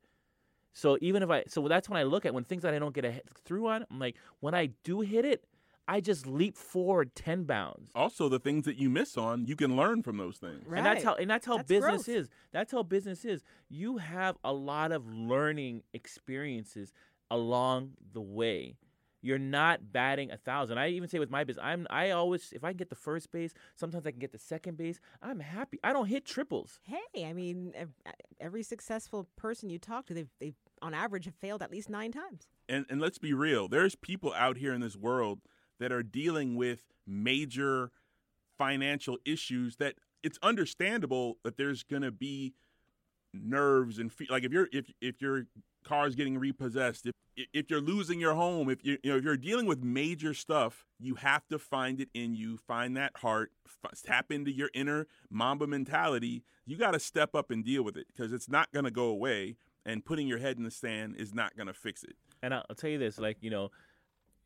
So even if I, so that's when I look at when things that I don't get ahead, through on, I'm like, when I do hit it, I just leap forward ten bounds. also the things that you miss on you can learn from those things Right. And that's how and that's how That's business growth. is. That's how business is. You have a lot of learning experiences along the way. You're not batting a thousand. I even say with my business, I'm I always if I can get the first base, sometimes I can get the second base. I'm happy. I don't hit triples. Hey, I mean, every successful person you talk to, they've, they've on average have failed at least nine times. And and let's be real, there's people out here in this world that are dealing with major financial issues that it's understandable that there's going to be nerves and fe- like if you're if if your car is getting repossessed if if you're losing your home if you you know if you're dealing with major stuff you have to find it in you find that heart f- tap into your inner mamba mentality you got to step up and deal with it because it's not going to go away and putting your head in the sand is not going to fix it And I'll, I'll tell you this, like you know,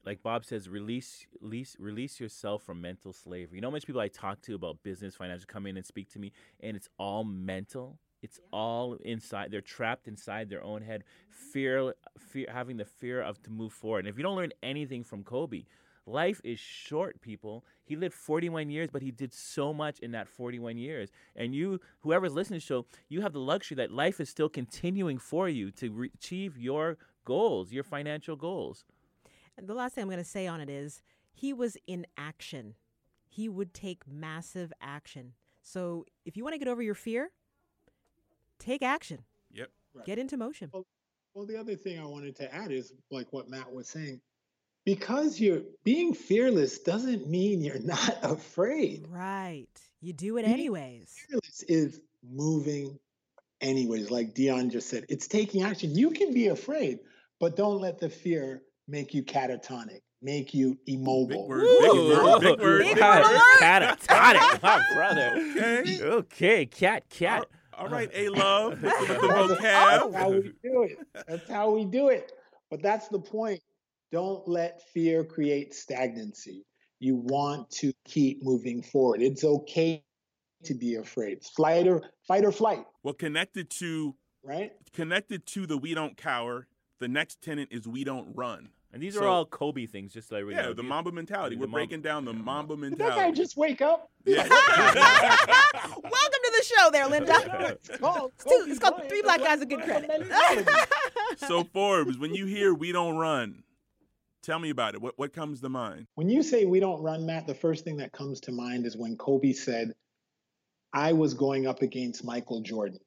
like Bob says, release, release, release yourself from mental slavery. You know, how much people I talk to about business, financial, come in and speak to me, and it's all mental. It's all inside. They're trapped inside their own head. Mm-hmm. Fear, fear, having the fear of to move forward. And if you don't learn anything from Kobe, life is short. People, he lived 41 years, but he did so much in that 41 years. And you, whoever's listening to the show, you have the luxury that life is still continuing for you to re- achieve your goals, your financial goals. And the last thing I'm going to say on it is he was in action. He would take massive action. So if you want to get over your fear, take action. yep Get into motion. Well, the other thing I wanted to add is like what Matt was saying. Because you're being fearless doesn't mean you're not afraid. Right. You do it Being anyways. Fearless is moving anyways, like Dion just said. It's taking action. You can be afraid, but don't let the fear make you catatonic, make you immobile. word, big word, big word, Big big word word. Catatonic, my brother. Okay. Okay, cat, cat. All right, oh. A Love. Hit them with the That's how we do it. That's how we do it. But that's the point. Don't let fear create stagnancy. You want to keep moving forward. It's okay to be afraid. It's flight or fight or flight, Well, connected to right? connected to the we don't cower. The next tenant is we don't run. And these are all Kobe things, just so everybody Yeah, knows. the Mamba mentality. We're Mamba- breaking down the yeah, Mamba Did that mentality. guy just wake up? Yeah. Welcome to the show there, Linda. It's called, It's two- Kobe it's called Three Black black Guys with Good Credit. so Forbes, when you hear we don't run, tell me about it. What what comes to mind? When you say we don't run, Matt, the first thing that comes to mind is when Kobe said, I was going up against Michael Jordan.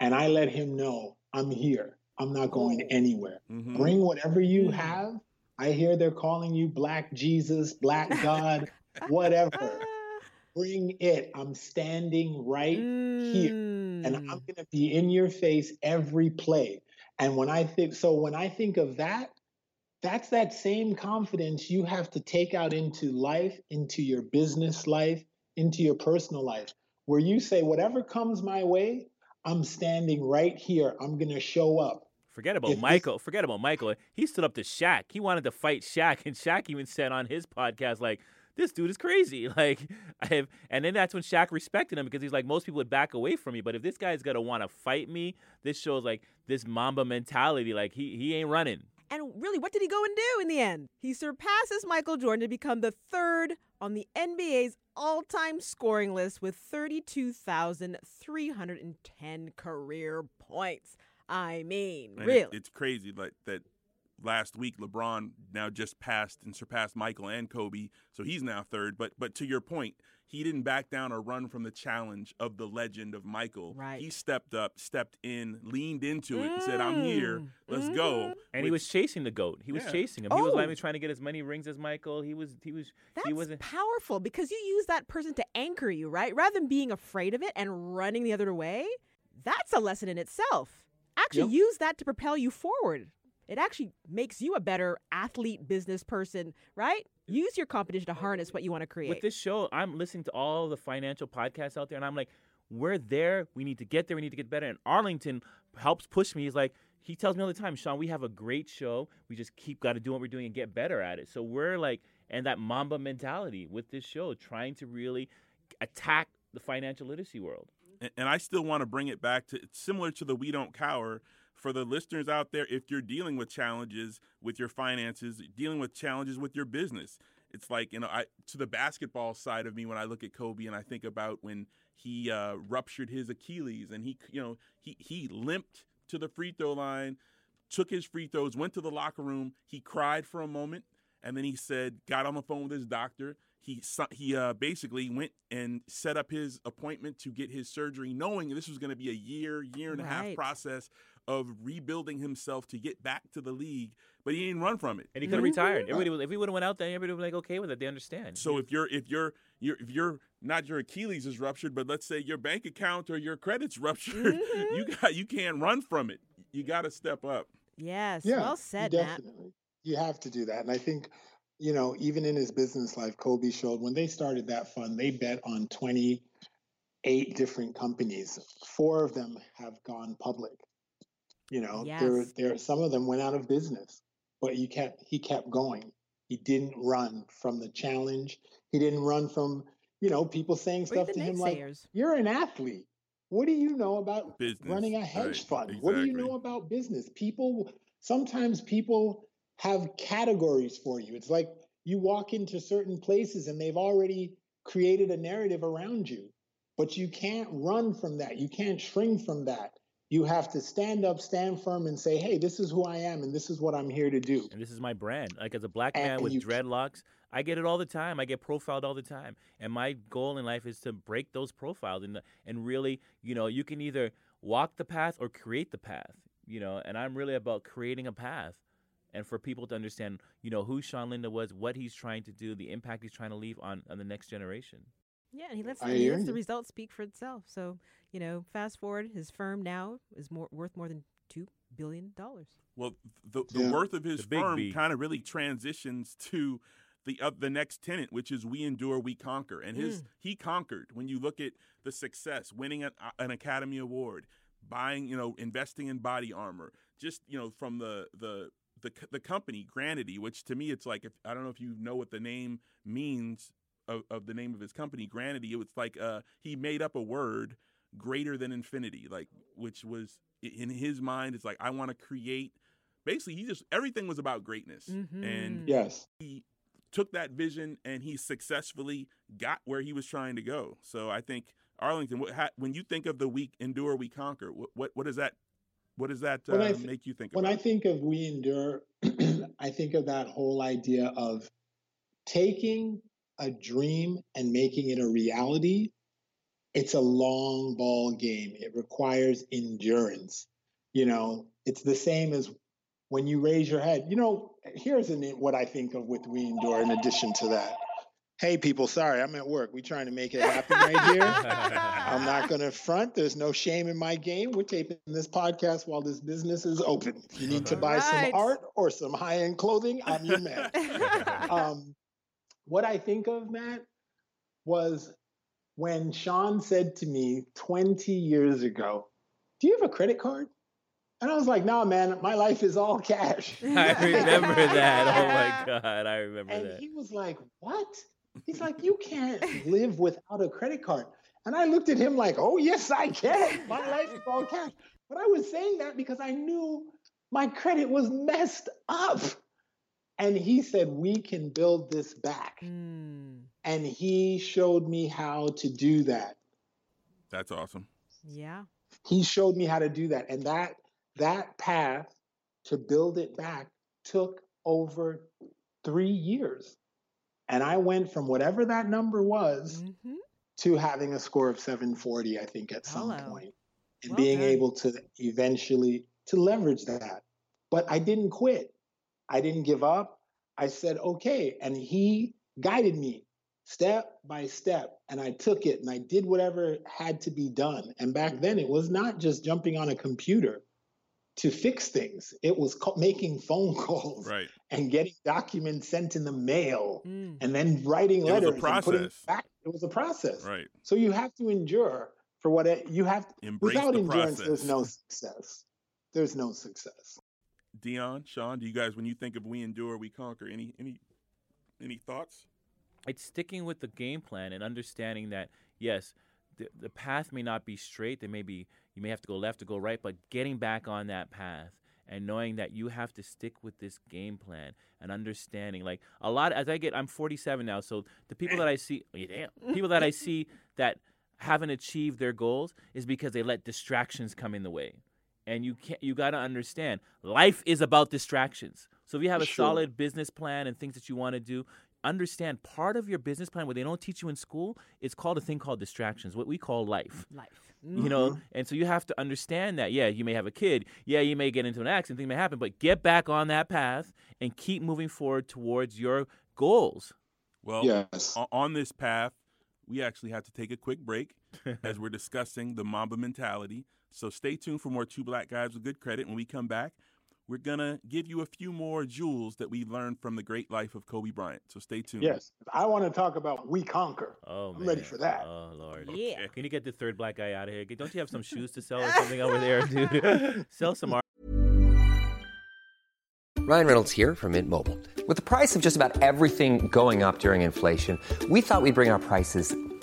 And I let him know, I'm here. I'm not going anywhere. Mhm. Bring whatever you Mm. have. I hear they're calling you Black Jesus, Black God, whatever. Bring it. I'm standing right here. And Mm. I'm going to be in your face every play. And when I think so, when I think of that, that's that same confidence you have to take out into life, into your business life, into your personal life, where you say, whatever comes my way, I'm standing right here. I'm going to show up. Forget about If this- Michael. Forget about Michael. He stood up to Shaq. He wanted to fight Shaq, and Shaq even said on his podcast, like, "This dude is crazy." Like, I've, and then that's when Shaq respected him because he's like, most people would back away from me, but if this guy's gonna want to fight me, this shows like this Mamba mentality. Like, he he ain't running. And really, what did he go and do in the end? He surpasses Michael Jordan to become the third on the NBA's all time scoring list with 32,310 career points. I mean, And it- really. it's crazy like that last week LeBron now just passed and surpassed Michael and Kobe, so he's now third. But but to your point, he didn't back down or run from the challenge of the legend of Michael. Right. He stepped up, stepped in, leaned into it, and said, "I'm here. Mm, Let's go." mhm. And he was chasing the goat. He was Yeah. chasing him. He was Oh. like trying to get as many rings as Michael. He was he was That's he wasn't. powerful because you use that person to anchor you, right? Rather than being afraid of it and running the other way. That's a lesson in itself. Actually, Yep. use that to propel you forward. It actually makes you a better athlete, business person, right? Use your competition to harness what you want to create. With this show, I'm listening to all the financial podcasts out there, and I'm like, we're there. We need to get there. We need to get better. And Arlington helps push me. He's like, he tells me all the time, Sean, we have a great show. We just keep got to do what we're doing and get better at it. So we're like, and that Mamba mentality with this show, trying to really attack the financial literacy world. and, and I still want to bring it back to it's similar to the we don't cower for the listeners out there if you're dealing with challenges with your finances, dealing with challenges with your business. It's like, you know, I to the basketball side of me when I look at Kobe and I think about when he uh, ruptured his Achilles and he, you know, he he limped to the free throw line took his free throws, went to the locker room. He cried for a moment, and then he said, got on the phone with his doctor. He he uh, basically went and set up his appointment to get his surgery, knowing this was going to be a year, year and a half process of rebuilding himself to get back to the league. But he didn't run from it. And he could have mm-hmm. retired. Everybody, was- if he would have went out there, everybody would be like okay with it. They understand. So if you're if you're you're if you're not your Achilles is ruptured, but let's say your bank account or your credit's ruptured, mm-hmm. you got you can't run from it. You got to step up. Yes. Yeah, well you said, Matt. definitely. You have to do that. And I think, you know, even in his business life, Kobe showed when they started that fund, they bet on 28 different companies. Four of them have gone public. You know, there Yes. there some of them went out of business, but you kept he kept going. He didn't run from the challenge. He didn't run from, you know, people saying stuff to him like, you're an athlete. What do you know about Business, running a hedge right, fund? What do you know about business? People sometimes people have categories for you. It's like you walk into certain places and they've already created a narrative around you. But you can't run from that. You can't shrink from that. You have to stand up, stand firm, and say, hey, this is who I am and this is what I'm here to do. and this is my brand. Like as a black And man with you- dreadlocks, I get it all the time. I get profiled all the time, and my goal in life is to break those profiles and and really, you know, you can either walk the path or create the path. You know, and I'm really about creating a path, and for people to understand, you know, who Sean Linda was, what he's trying to do, the impact he's trying to leave on on the next generation. Yeah, and he lets, I and he lets the you. results speak for itself. So, you know, fast forward, his firm now is more worth more than two billion dollars. Well, the the Yeah. worth of his The firm kind of really transitions to the uh, the next tenant, which is we endure, we conquer, and his Mm. he conquered. When you look at the success, winning an, an Academy Award, buying, you know, investing in body armor, just you know, from the the the, c- the company Granity, which to me it's like if I don't know if you know what the name means of, of the name of his company Granity, it was like uh, he made up a word greater than infinity, like which was in his mind. It's like I want to create. Basically, he just everything was about greatness, and Mhm. Yes. he took that vision and he successfully got where he was trying to go. So I think Arlington, what, ha, when you think of the week endure, we conquer. What what, what does that what does that uh, th- make you think of When about? I think of we endure, I think of that whole idea of taking a dream and making it a reality. It's a long ball game. It requires endurance. You know, it's the same as when you raise your head. You know, here's an, what I think of with we endure. In addition to that, hey people, sorry, I'm at work. We're trying to make it happen right here. I'm not going to front. There's no shame in my game. We're taping this podcast while this business is open. If you need to buy Alright. some art or some high end clothing, I'm your man. um, what I think of, Matt, was when Sean said to me 20 years ago, Do you have a credit card? And I was like, No, man, my life is all cash. I remember that. Oh my god, I remember And that. he was like, What? He's like, You can't live without a credit card. And I looked at him like, Oh, yes, I can. My life is all cash. But I was saying that because I knew my credit was messed up. And he said, We can build this back. Mm, And he showed me how to do that. That's awesome. yeah. He showed me how to do that. And that that path to build it back took over three years. And I went from whatever that number was hmm to having a score of 740, I think, at some Hello. point, and Well being done. able to eventually to leverage that. But I didn't quit. I didn't give up. I said, okay. And he guided me step by step. And I took it and I did whatever had to be done. And back then, it was not just jumping on a computer to fix things, it was ca- making phone calls Right. and getting documents sent in the mail Mm. and then writing It was a letters. and putting it process. back. It was a process. Right. So you have to endure for what it, you have. To, Embrace without the endurance, process. there's no success. There's no success. Dion, Sean, do you guys, when you think of we endure, we conquer, any any any thoughts? it's sticking with the game plan and understanding that yes the, the path may not be straight. There may be you may have to go left or go right but getting back on that path and knowing that you have to stick with this game plan and understanding like a lot as i get i'm 47 now so the people that i see oh, yeah, damn, people that i see that haven't achieved their goals is because they let distractions come in the way and you can't you got to understand life is about distractions so if you have a Sure. solid business plan and things that you want to do understand part of your business plan what they don't teach you in school is called a thing called distractions what we call life Life. you know mm-hmm. and so you have to understand that yeah you may have a kid yeah you may get into an accident thing may happen but get back on that path and keep moving forward towards your goals Well, Yes. on this path, we actually have to take a quick break as we're discussing the Mamba mentality. So stay tuned for more Two Black Guys with Good Credit. When we come back, we're going to give you a few more jewels that we learned from the great life of Kobe Bryant. So stay tuned. Yes. I want to talk about we conquer. oh I'm man. ready for that. oh lord Yeah. can you get the third black guy out of here don't you have some shoes to sell or something over there dude sell some art Ryan Reynolds here from Mint Mobile. With the price of just about everything going up during inflation, we thought we'd bring our prices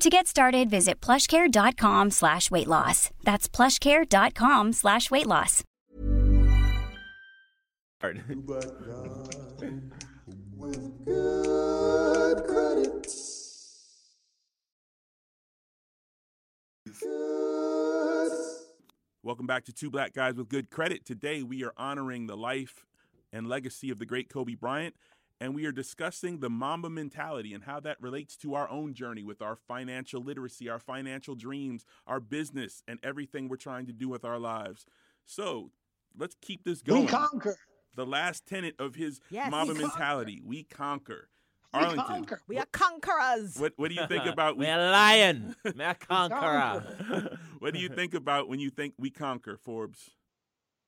To get started, visit plushcare.com slash weight loss. That's plushcare.com slash weight loss. Welcome back to Two Black Guys with Good Credit. Today we are honoring the life and legacy of the great Kobe Bryant, and we are discussing the Mamba mentality and how that relates to our own journey with our financial literacy, our financial dreams, our business, and everything we're trying to do with our lives. So let's keep this going. We conquer. the last tenet of his Yes. Mamba We mentality: we conquer. We Arlington, conquer. We are conquerors. what what do you think about we? We're lion, we're conqueror. what do you think about when you think we conquer, Forbes?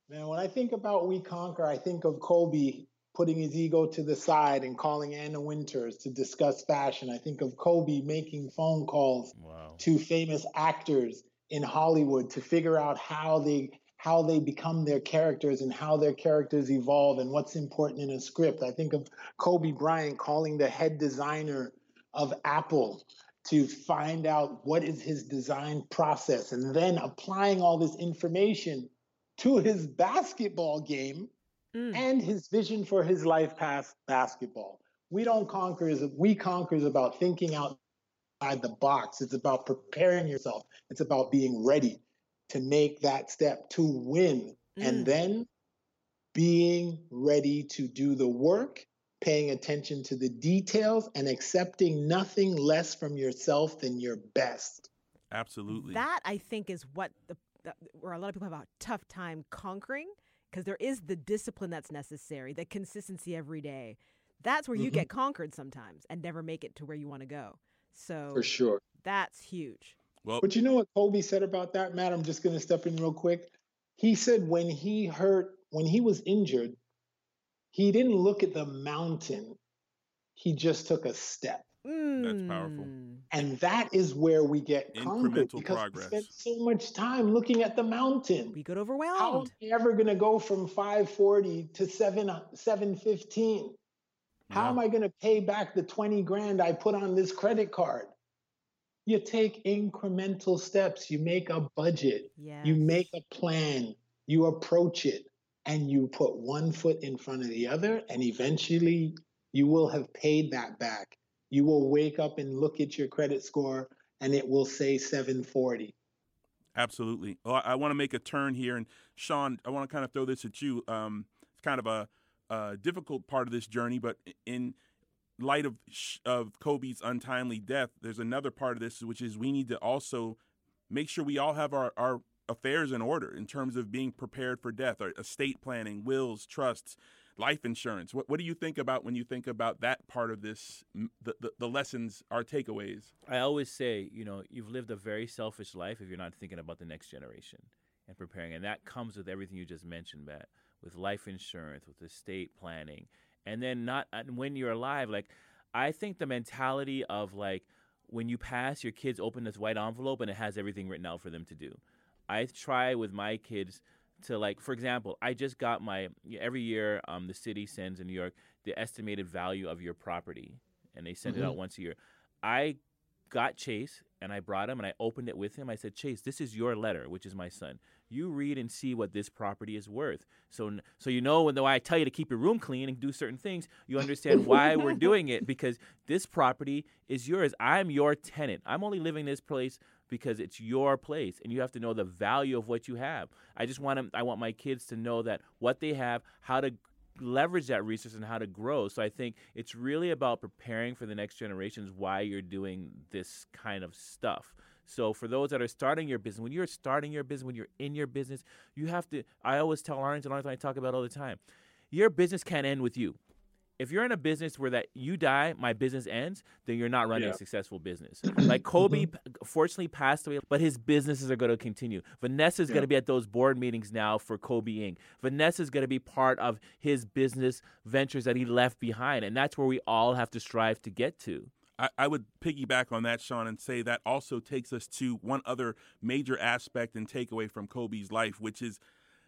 Man, when I think about We Conquer, I think of Kobe putting his ego to the side and calling Anna Winters to discuss fashion. I think of Kobe making phone calls Wow. to famous actors in Hollywood to figure out how they how they become their characters and how their characters evolve and what's important in a script. I think of Kobe Bryant calling the head designer of Apple to find out what is his design process and then applying all this information to his basketball game Mm. and his vision for his life past basketball. We don't conquer is we conquer is about thinking outside the box. It's about preparing yourself. It's about being ready to make that step to win. Mm. And then being ready to do the work, paying attention to the details, and accepting nothing less from yourself than your best. Absolutely. That I think is what the, the where a lot of people have a tough time conquering because there is the discipline that's necessary, the consistency every day. That's where you Mhm. get conquered sometimes and never make it to where you want to go. So For sure. that's huge. well, But you know what Kobe said about that, Matt? I'm just going to step in real quick. He said when he hurt, when he was injured, he didn't look at the mountain. He just took a step. That's powerful. Mm. And that is where we get conquered Incremental because progress. we spend so much time looking at the mountain. We get overwhelmed. How overwhelmed. am I ever going to go from 540 to 7 715? How Yeah. am I going to pay back the 20 grand I put on this credit card? You take incremental steps, you make a budget, Yeah. you make a plan, you approach it, and you put one foot in front of the other, and eventually you will have paid that back. You will wake up and look at your credit score and it will say 740. Absolutely. Well, I, I want to make a turn here, and Sean, I want to kind of throw this at you. Um, it's kind of a, a difficult part of this journey, but in light of of Kobe's untimely death, there's another part of this, which is we need to also make sure we all have our, our affairs in order in terms of being prepared for death, or estate planning, wills, trusts, life insurance. What, what do you think about when you think about that part of this, the, the, the lessons, our takeaways? I always say, you know, you've lived a very selfish life if you're not thinking about the next generation and preparing. And that comes with everything you just mentioned, Matt, with life insurance, with estate planning. And then not uh, when you're alive, like, I think the mentality of like when you pass, your kids open this white envelope and it has everything written out for them to do. I try with my kids to like, for example, I just got my every year um, the city sends in New York the estimated value of your property, and they send mm-hmm. it out mm-hmm. once a year. I got Chase and I brought him and I opened it with him. I said, Chase, this is your letter, which is my son. You read and see what this property is worth. So, so you know when the I tell you to keep your room clean and do certain things, you understand why we're doing it because this property is yours. I'm your tenant. I'm only living this place because it's your place and you have to know the value of what you have. I just want to, I want my kids to know that what they have, how to leverage that resource and how to grow. So I think it's really about preparing for the next generations why you're doing this kind of stuff. So for those that are starting your business, when you're starting your business, when you're in your business, you have to I always tell Arlington, Arlington I talk about all the time. Your business can't end with you if you're in a business where that you die, my business ends, then you're not running yeah. a successful business. like Kobe, mm-hmm. fortunately passed away, but his businesses are going to continue. Vanessa's yeah. going to be at those board meetings now for Kobe Inc. Vanessa's going to be part of his business ventures that he left behind, and that's where we all have to strive to get to. I, would piggyback on that, Sean, and say that also takes us to one other major aspect and takeaway from Kobe's life, which is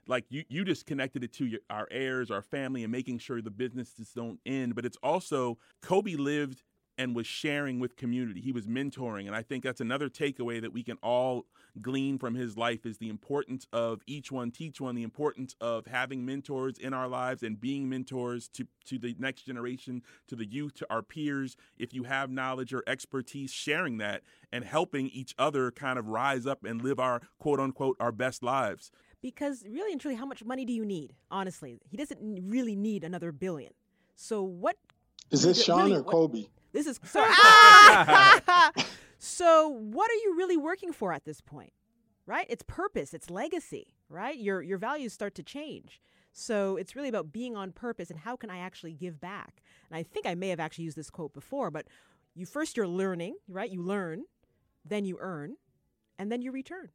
like you you just connected it to your, our heirs, our family, and making sure the businesses don't end. But it's also Kobe lived and was sharing with community. He was mentoring, and I think that's another takeaway that we can all glean from his life is the importance of each one teach one, the importance of having mentors in our lives and being mentors to to the next generation, to the youth, to our peers. If you have knowledge or expertise, sharing that and helping each other kind of rise up and live our quote unquote our best lives because really and truly, how much money do you need? Honestly, he doesn't really need another billion. So what? Is this Sean really, or Kobe? This is so. ah! so what are you really working for at this point? Right? It's purpose. It's legacy. Right? Your your values start to change. So it's really about being on purpose and how can I actually give back? And I think I may have actually used this quote before, but you first you're learning, right? You learn, then you earn, and then you return.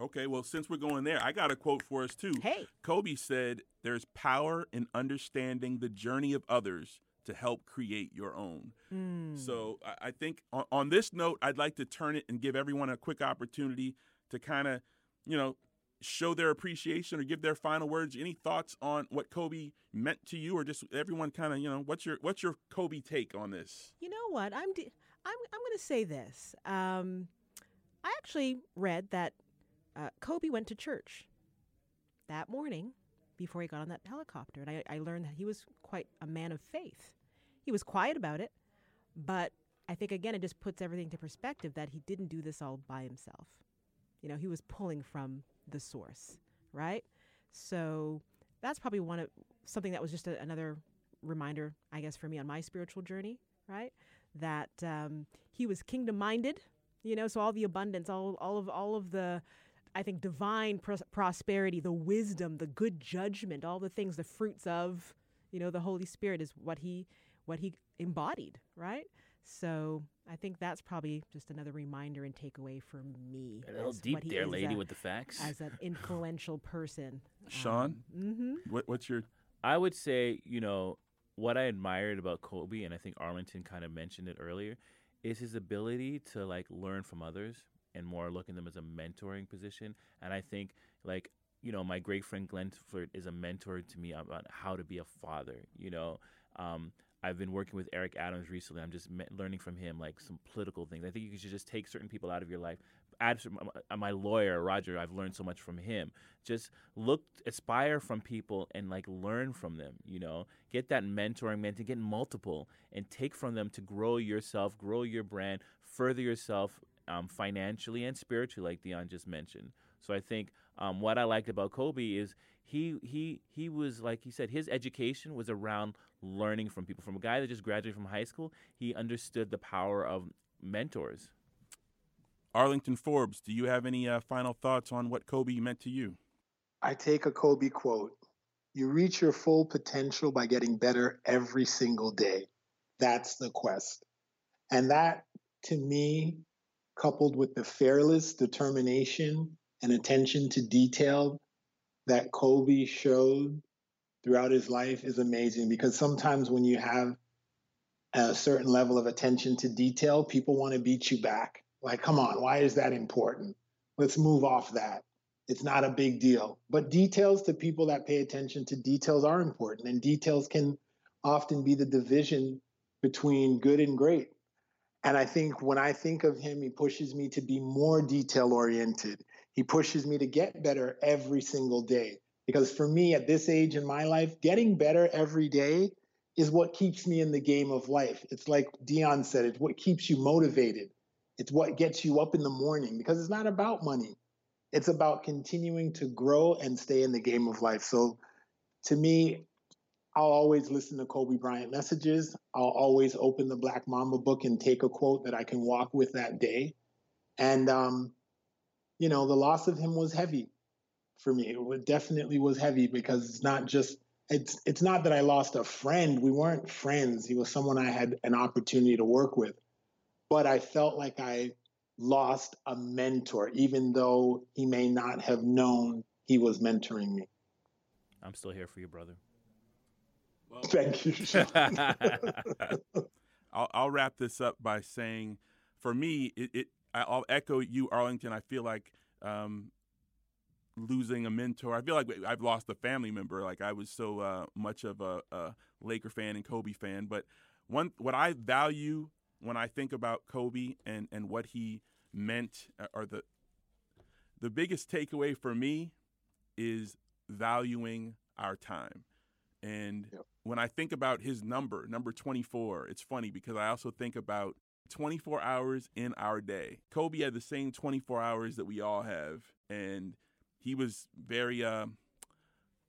Okay, well, since we're going there, I got a quote for us too. Hey. Kobe said, There's power in understanding the journey of others to help create your own. Mm. So I, I think on, on, this note, I'd like to turn it and give everyone a quick opportunity to kind of, you know, show their appreciation or give their final words. Any thoughts on what Kobe meant to you, or just everyone kind of, you know, what's your what's your Kobe take on this? You know what? I'm de- I'm I'm going to say this. Um, I actually read that uh, Kobe went to church that morning before he got on that helicopter. And I, I learned that he was quite a man of faith. He was quiet about it, but I think, again, it just puts everything to perspective that he didn't do this all by himself. You know, he was pulling from the source, right? So that's probably one of something that was just a, another reminder, I guess, for me on my spiritual journey, right? That um, he was kingdom minded, you know, so all the abundance, all, all of all of the I think divine pros- prosperity, the wisdom, the good judgment, all the things, the fruits of, you know, the Holy Spirit is what he what he embodied, right? So I think that's probably just another reminder and takeaway for me. A little deep there, lady, a, with the facts. As an influential person. Sean, um, mm-hmm. what, what's your? I would say, you know, what I admired about Kobe, and I think Arlington kind of mentioned it earlier, is his ability to like learn from others and more look at them as a mentoring position. And I think like you know my great friend Glenn Flirt is a mentor to me about how to be a father. You know. Um, I've been working with Eric Adams recently. I'm just me- learning from him like some political things. I think you should just take certain people out of your life. my lawyer Roger, I've learned so much from him. Just look, aspire from people, and like learn from them. You know, get that mentoring, mentor, get multiple, and take from them to grow yourself, grow your brand, further yourself, um, financially and spiritually, like Dion just mentioned. So I think um, what I liked about Kobe is he he he was like he said his education was around learning from people. From a guy that just graduated from high school, he understood the power of mentors. Arlington Forbes, do you have any uh, final thoughts on what Kobe meant to you? I take a Kobe quote You reach your full potential by getting better every single day. That's the quest. And that, to me, coupled with the fearless determination and attention to detail that Kobe showed throughout his life, is amazing because sometimes when you have a certain level of attention to detail, people want to beat you back. Like, come on, why is that important? Let's move off that. It's not a big deal. But details to people that pay attention to details are important, and details can often be the division between good and great. And I think when I think of him, he pushes me to be more detail oriented. He pushes me to get better every single day. Because for me, at this age in my life, getting better every day is what keeps me in the game of life. It's like Dion said, it's what keeps you motivated. It's what gets you up in the morning because it's not about money. It's about continuing to grow and stay in the game of life. So to me, I'll always listen to Kobe Bryant messages. I'll always open the Black Mamba book and take a quote that I can walk with that day. And, um, you know, the loss of him was heavy for me. It definitely was heavy because it's not just it's it's not that I lost a friend. We weren't friends. He was someone I had an opportunity to work with. But I felt like I lost a mentor, even though he may not have known he was mentoring me. I'm still here for you, brother. Well, Thank you. I'll, I'll, wrap this up by saying, for me, it, it I'll echo you, Arlington. I feel like um, losing a mentor. I feel like I've lost a family member. Like I was so uh, much of a, a, Laker fan and Kobe fan. But one, what I value when I think about Kobe and, and what he meant, are the the biggest takeaway for me is valuing our time. And yep. when I think about his number, number 24, it's funny because I also think about 24 hours in our day. Kobe had the same 24 hours that we all have. And he was very uh,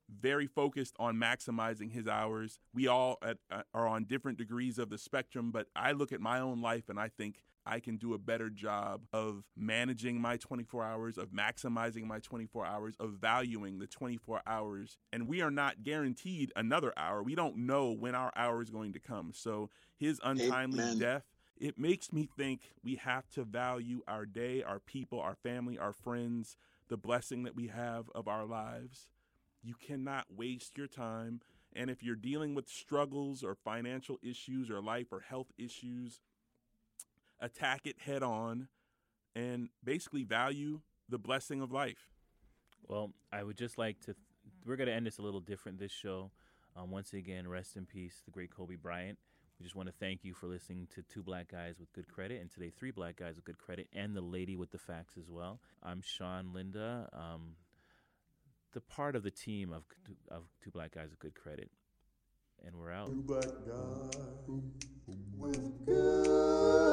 very focused on maximizing his hours. We all at, uh, are on different degrees of the spectrum, but I look at my own life and I think I can do a better job of managing my 24 hours, of maximizing my 24 hours, of valuing the 24 hours. And we are not guaranteed another hour. We don't know when our hour is going to come. So his untimely Amen. death, it makes me think we have to value our day, our people, our family, our friends, the blessing that we have of our lives. You cannot waste your time. And if you're dealing with struggles or financial issues or life or health issues, attack it head on and basically value the blessing of life. Well, I would just like to, th- we're going to end this a little different this show. Um, once again, rest in peace, the great Kobe Bryant. We just want to thank you for listening to Two Black Guys with Good Credit, and today, Three Black Guys with Good Credit, and the lady with the facts as well. I'm Sean Linda, um, the part of the team of, of Two Black Guys with Good Credit. And we're out. Two black guys with good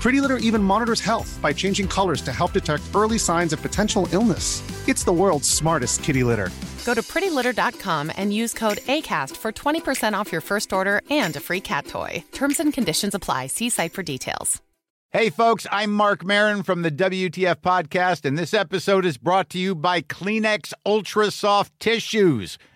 Pretty Litter even monitors health by changing colors to help detect early signs of potential illness. It's the world's smartest kitty litter. Go to prettylitter.com and use code ACAST for 20% off your first order and a free cat toy. Terms and conditions apply. See site for details. Hey, folks, I'm Marc Maron from the WTF Podcast, and this episode is brought to you by Kleenex Ultra Soft Tissues